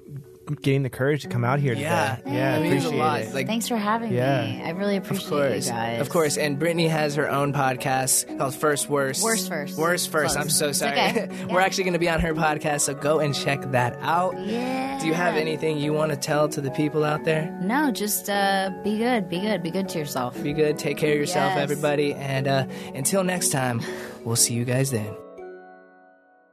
getting the courage to come out here. Yeah. today. yeah, It means a appreciate lot. it. Like, Thanks for having Yeah. me. I really appreciate Of course, you guys. of course, and Brittany has her own podcast called First Worst. Worst First. Worst First. Close. I'm so sorry. okay. We're actually going to be on her podcast, so go and check that out. Yeah. Do you have anything you want to tell to the people out there? No, just uh, be good. Be good. Be good to yourself. Be good. Take care of yourself, Yes. everybody. And uh, until next time, we'll see you guys then.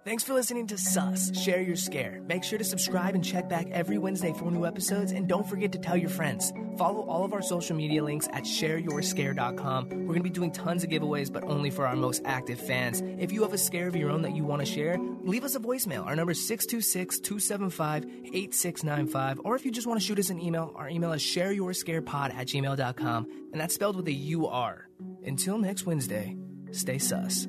Thanks for listening to Sus, Share Your Scare. Make sure to subscribe and check back every Wednesday for new episodes, and don't forget to tell your friends. Follow all of our social media links at shareyourscare.com. We're going to be doing tons of giveaways, but only for our most active fans. If you have a scare of your own that you want to share, leave us a voicemail. Our number is 626 275 8695. Or if you just want to shoot us an email, our email is shareyourscarepod at gmail.com, and that's spelled with a U R. Until next Wednesday, stay sus.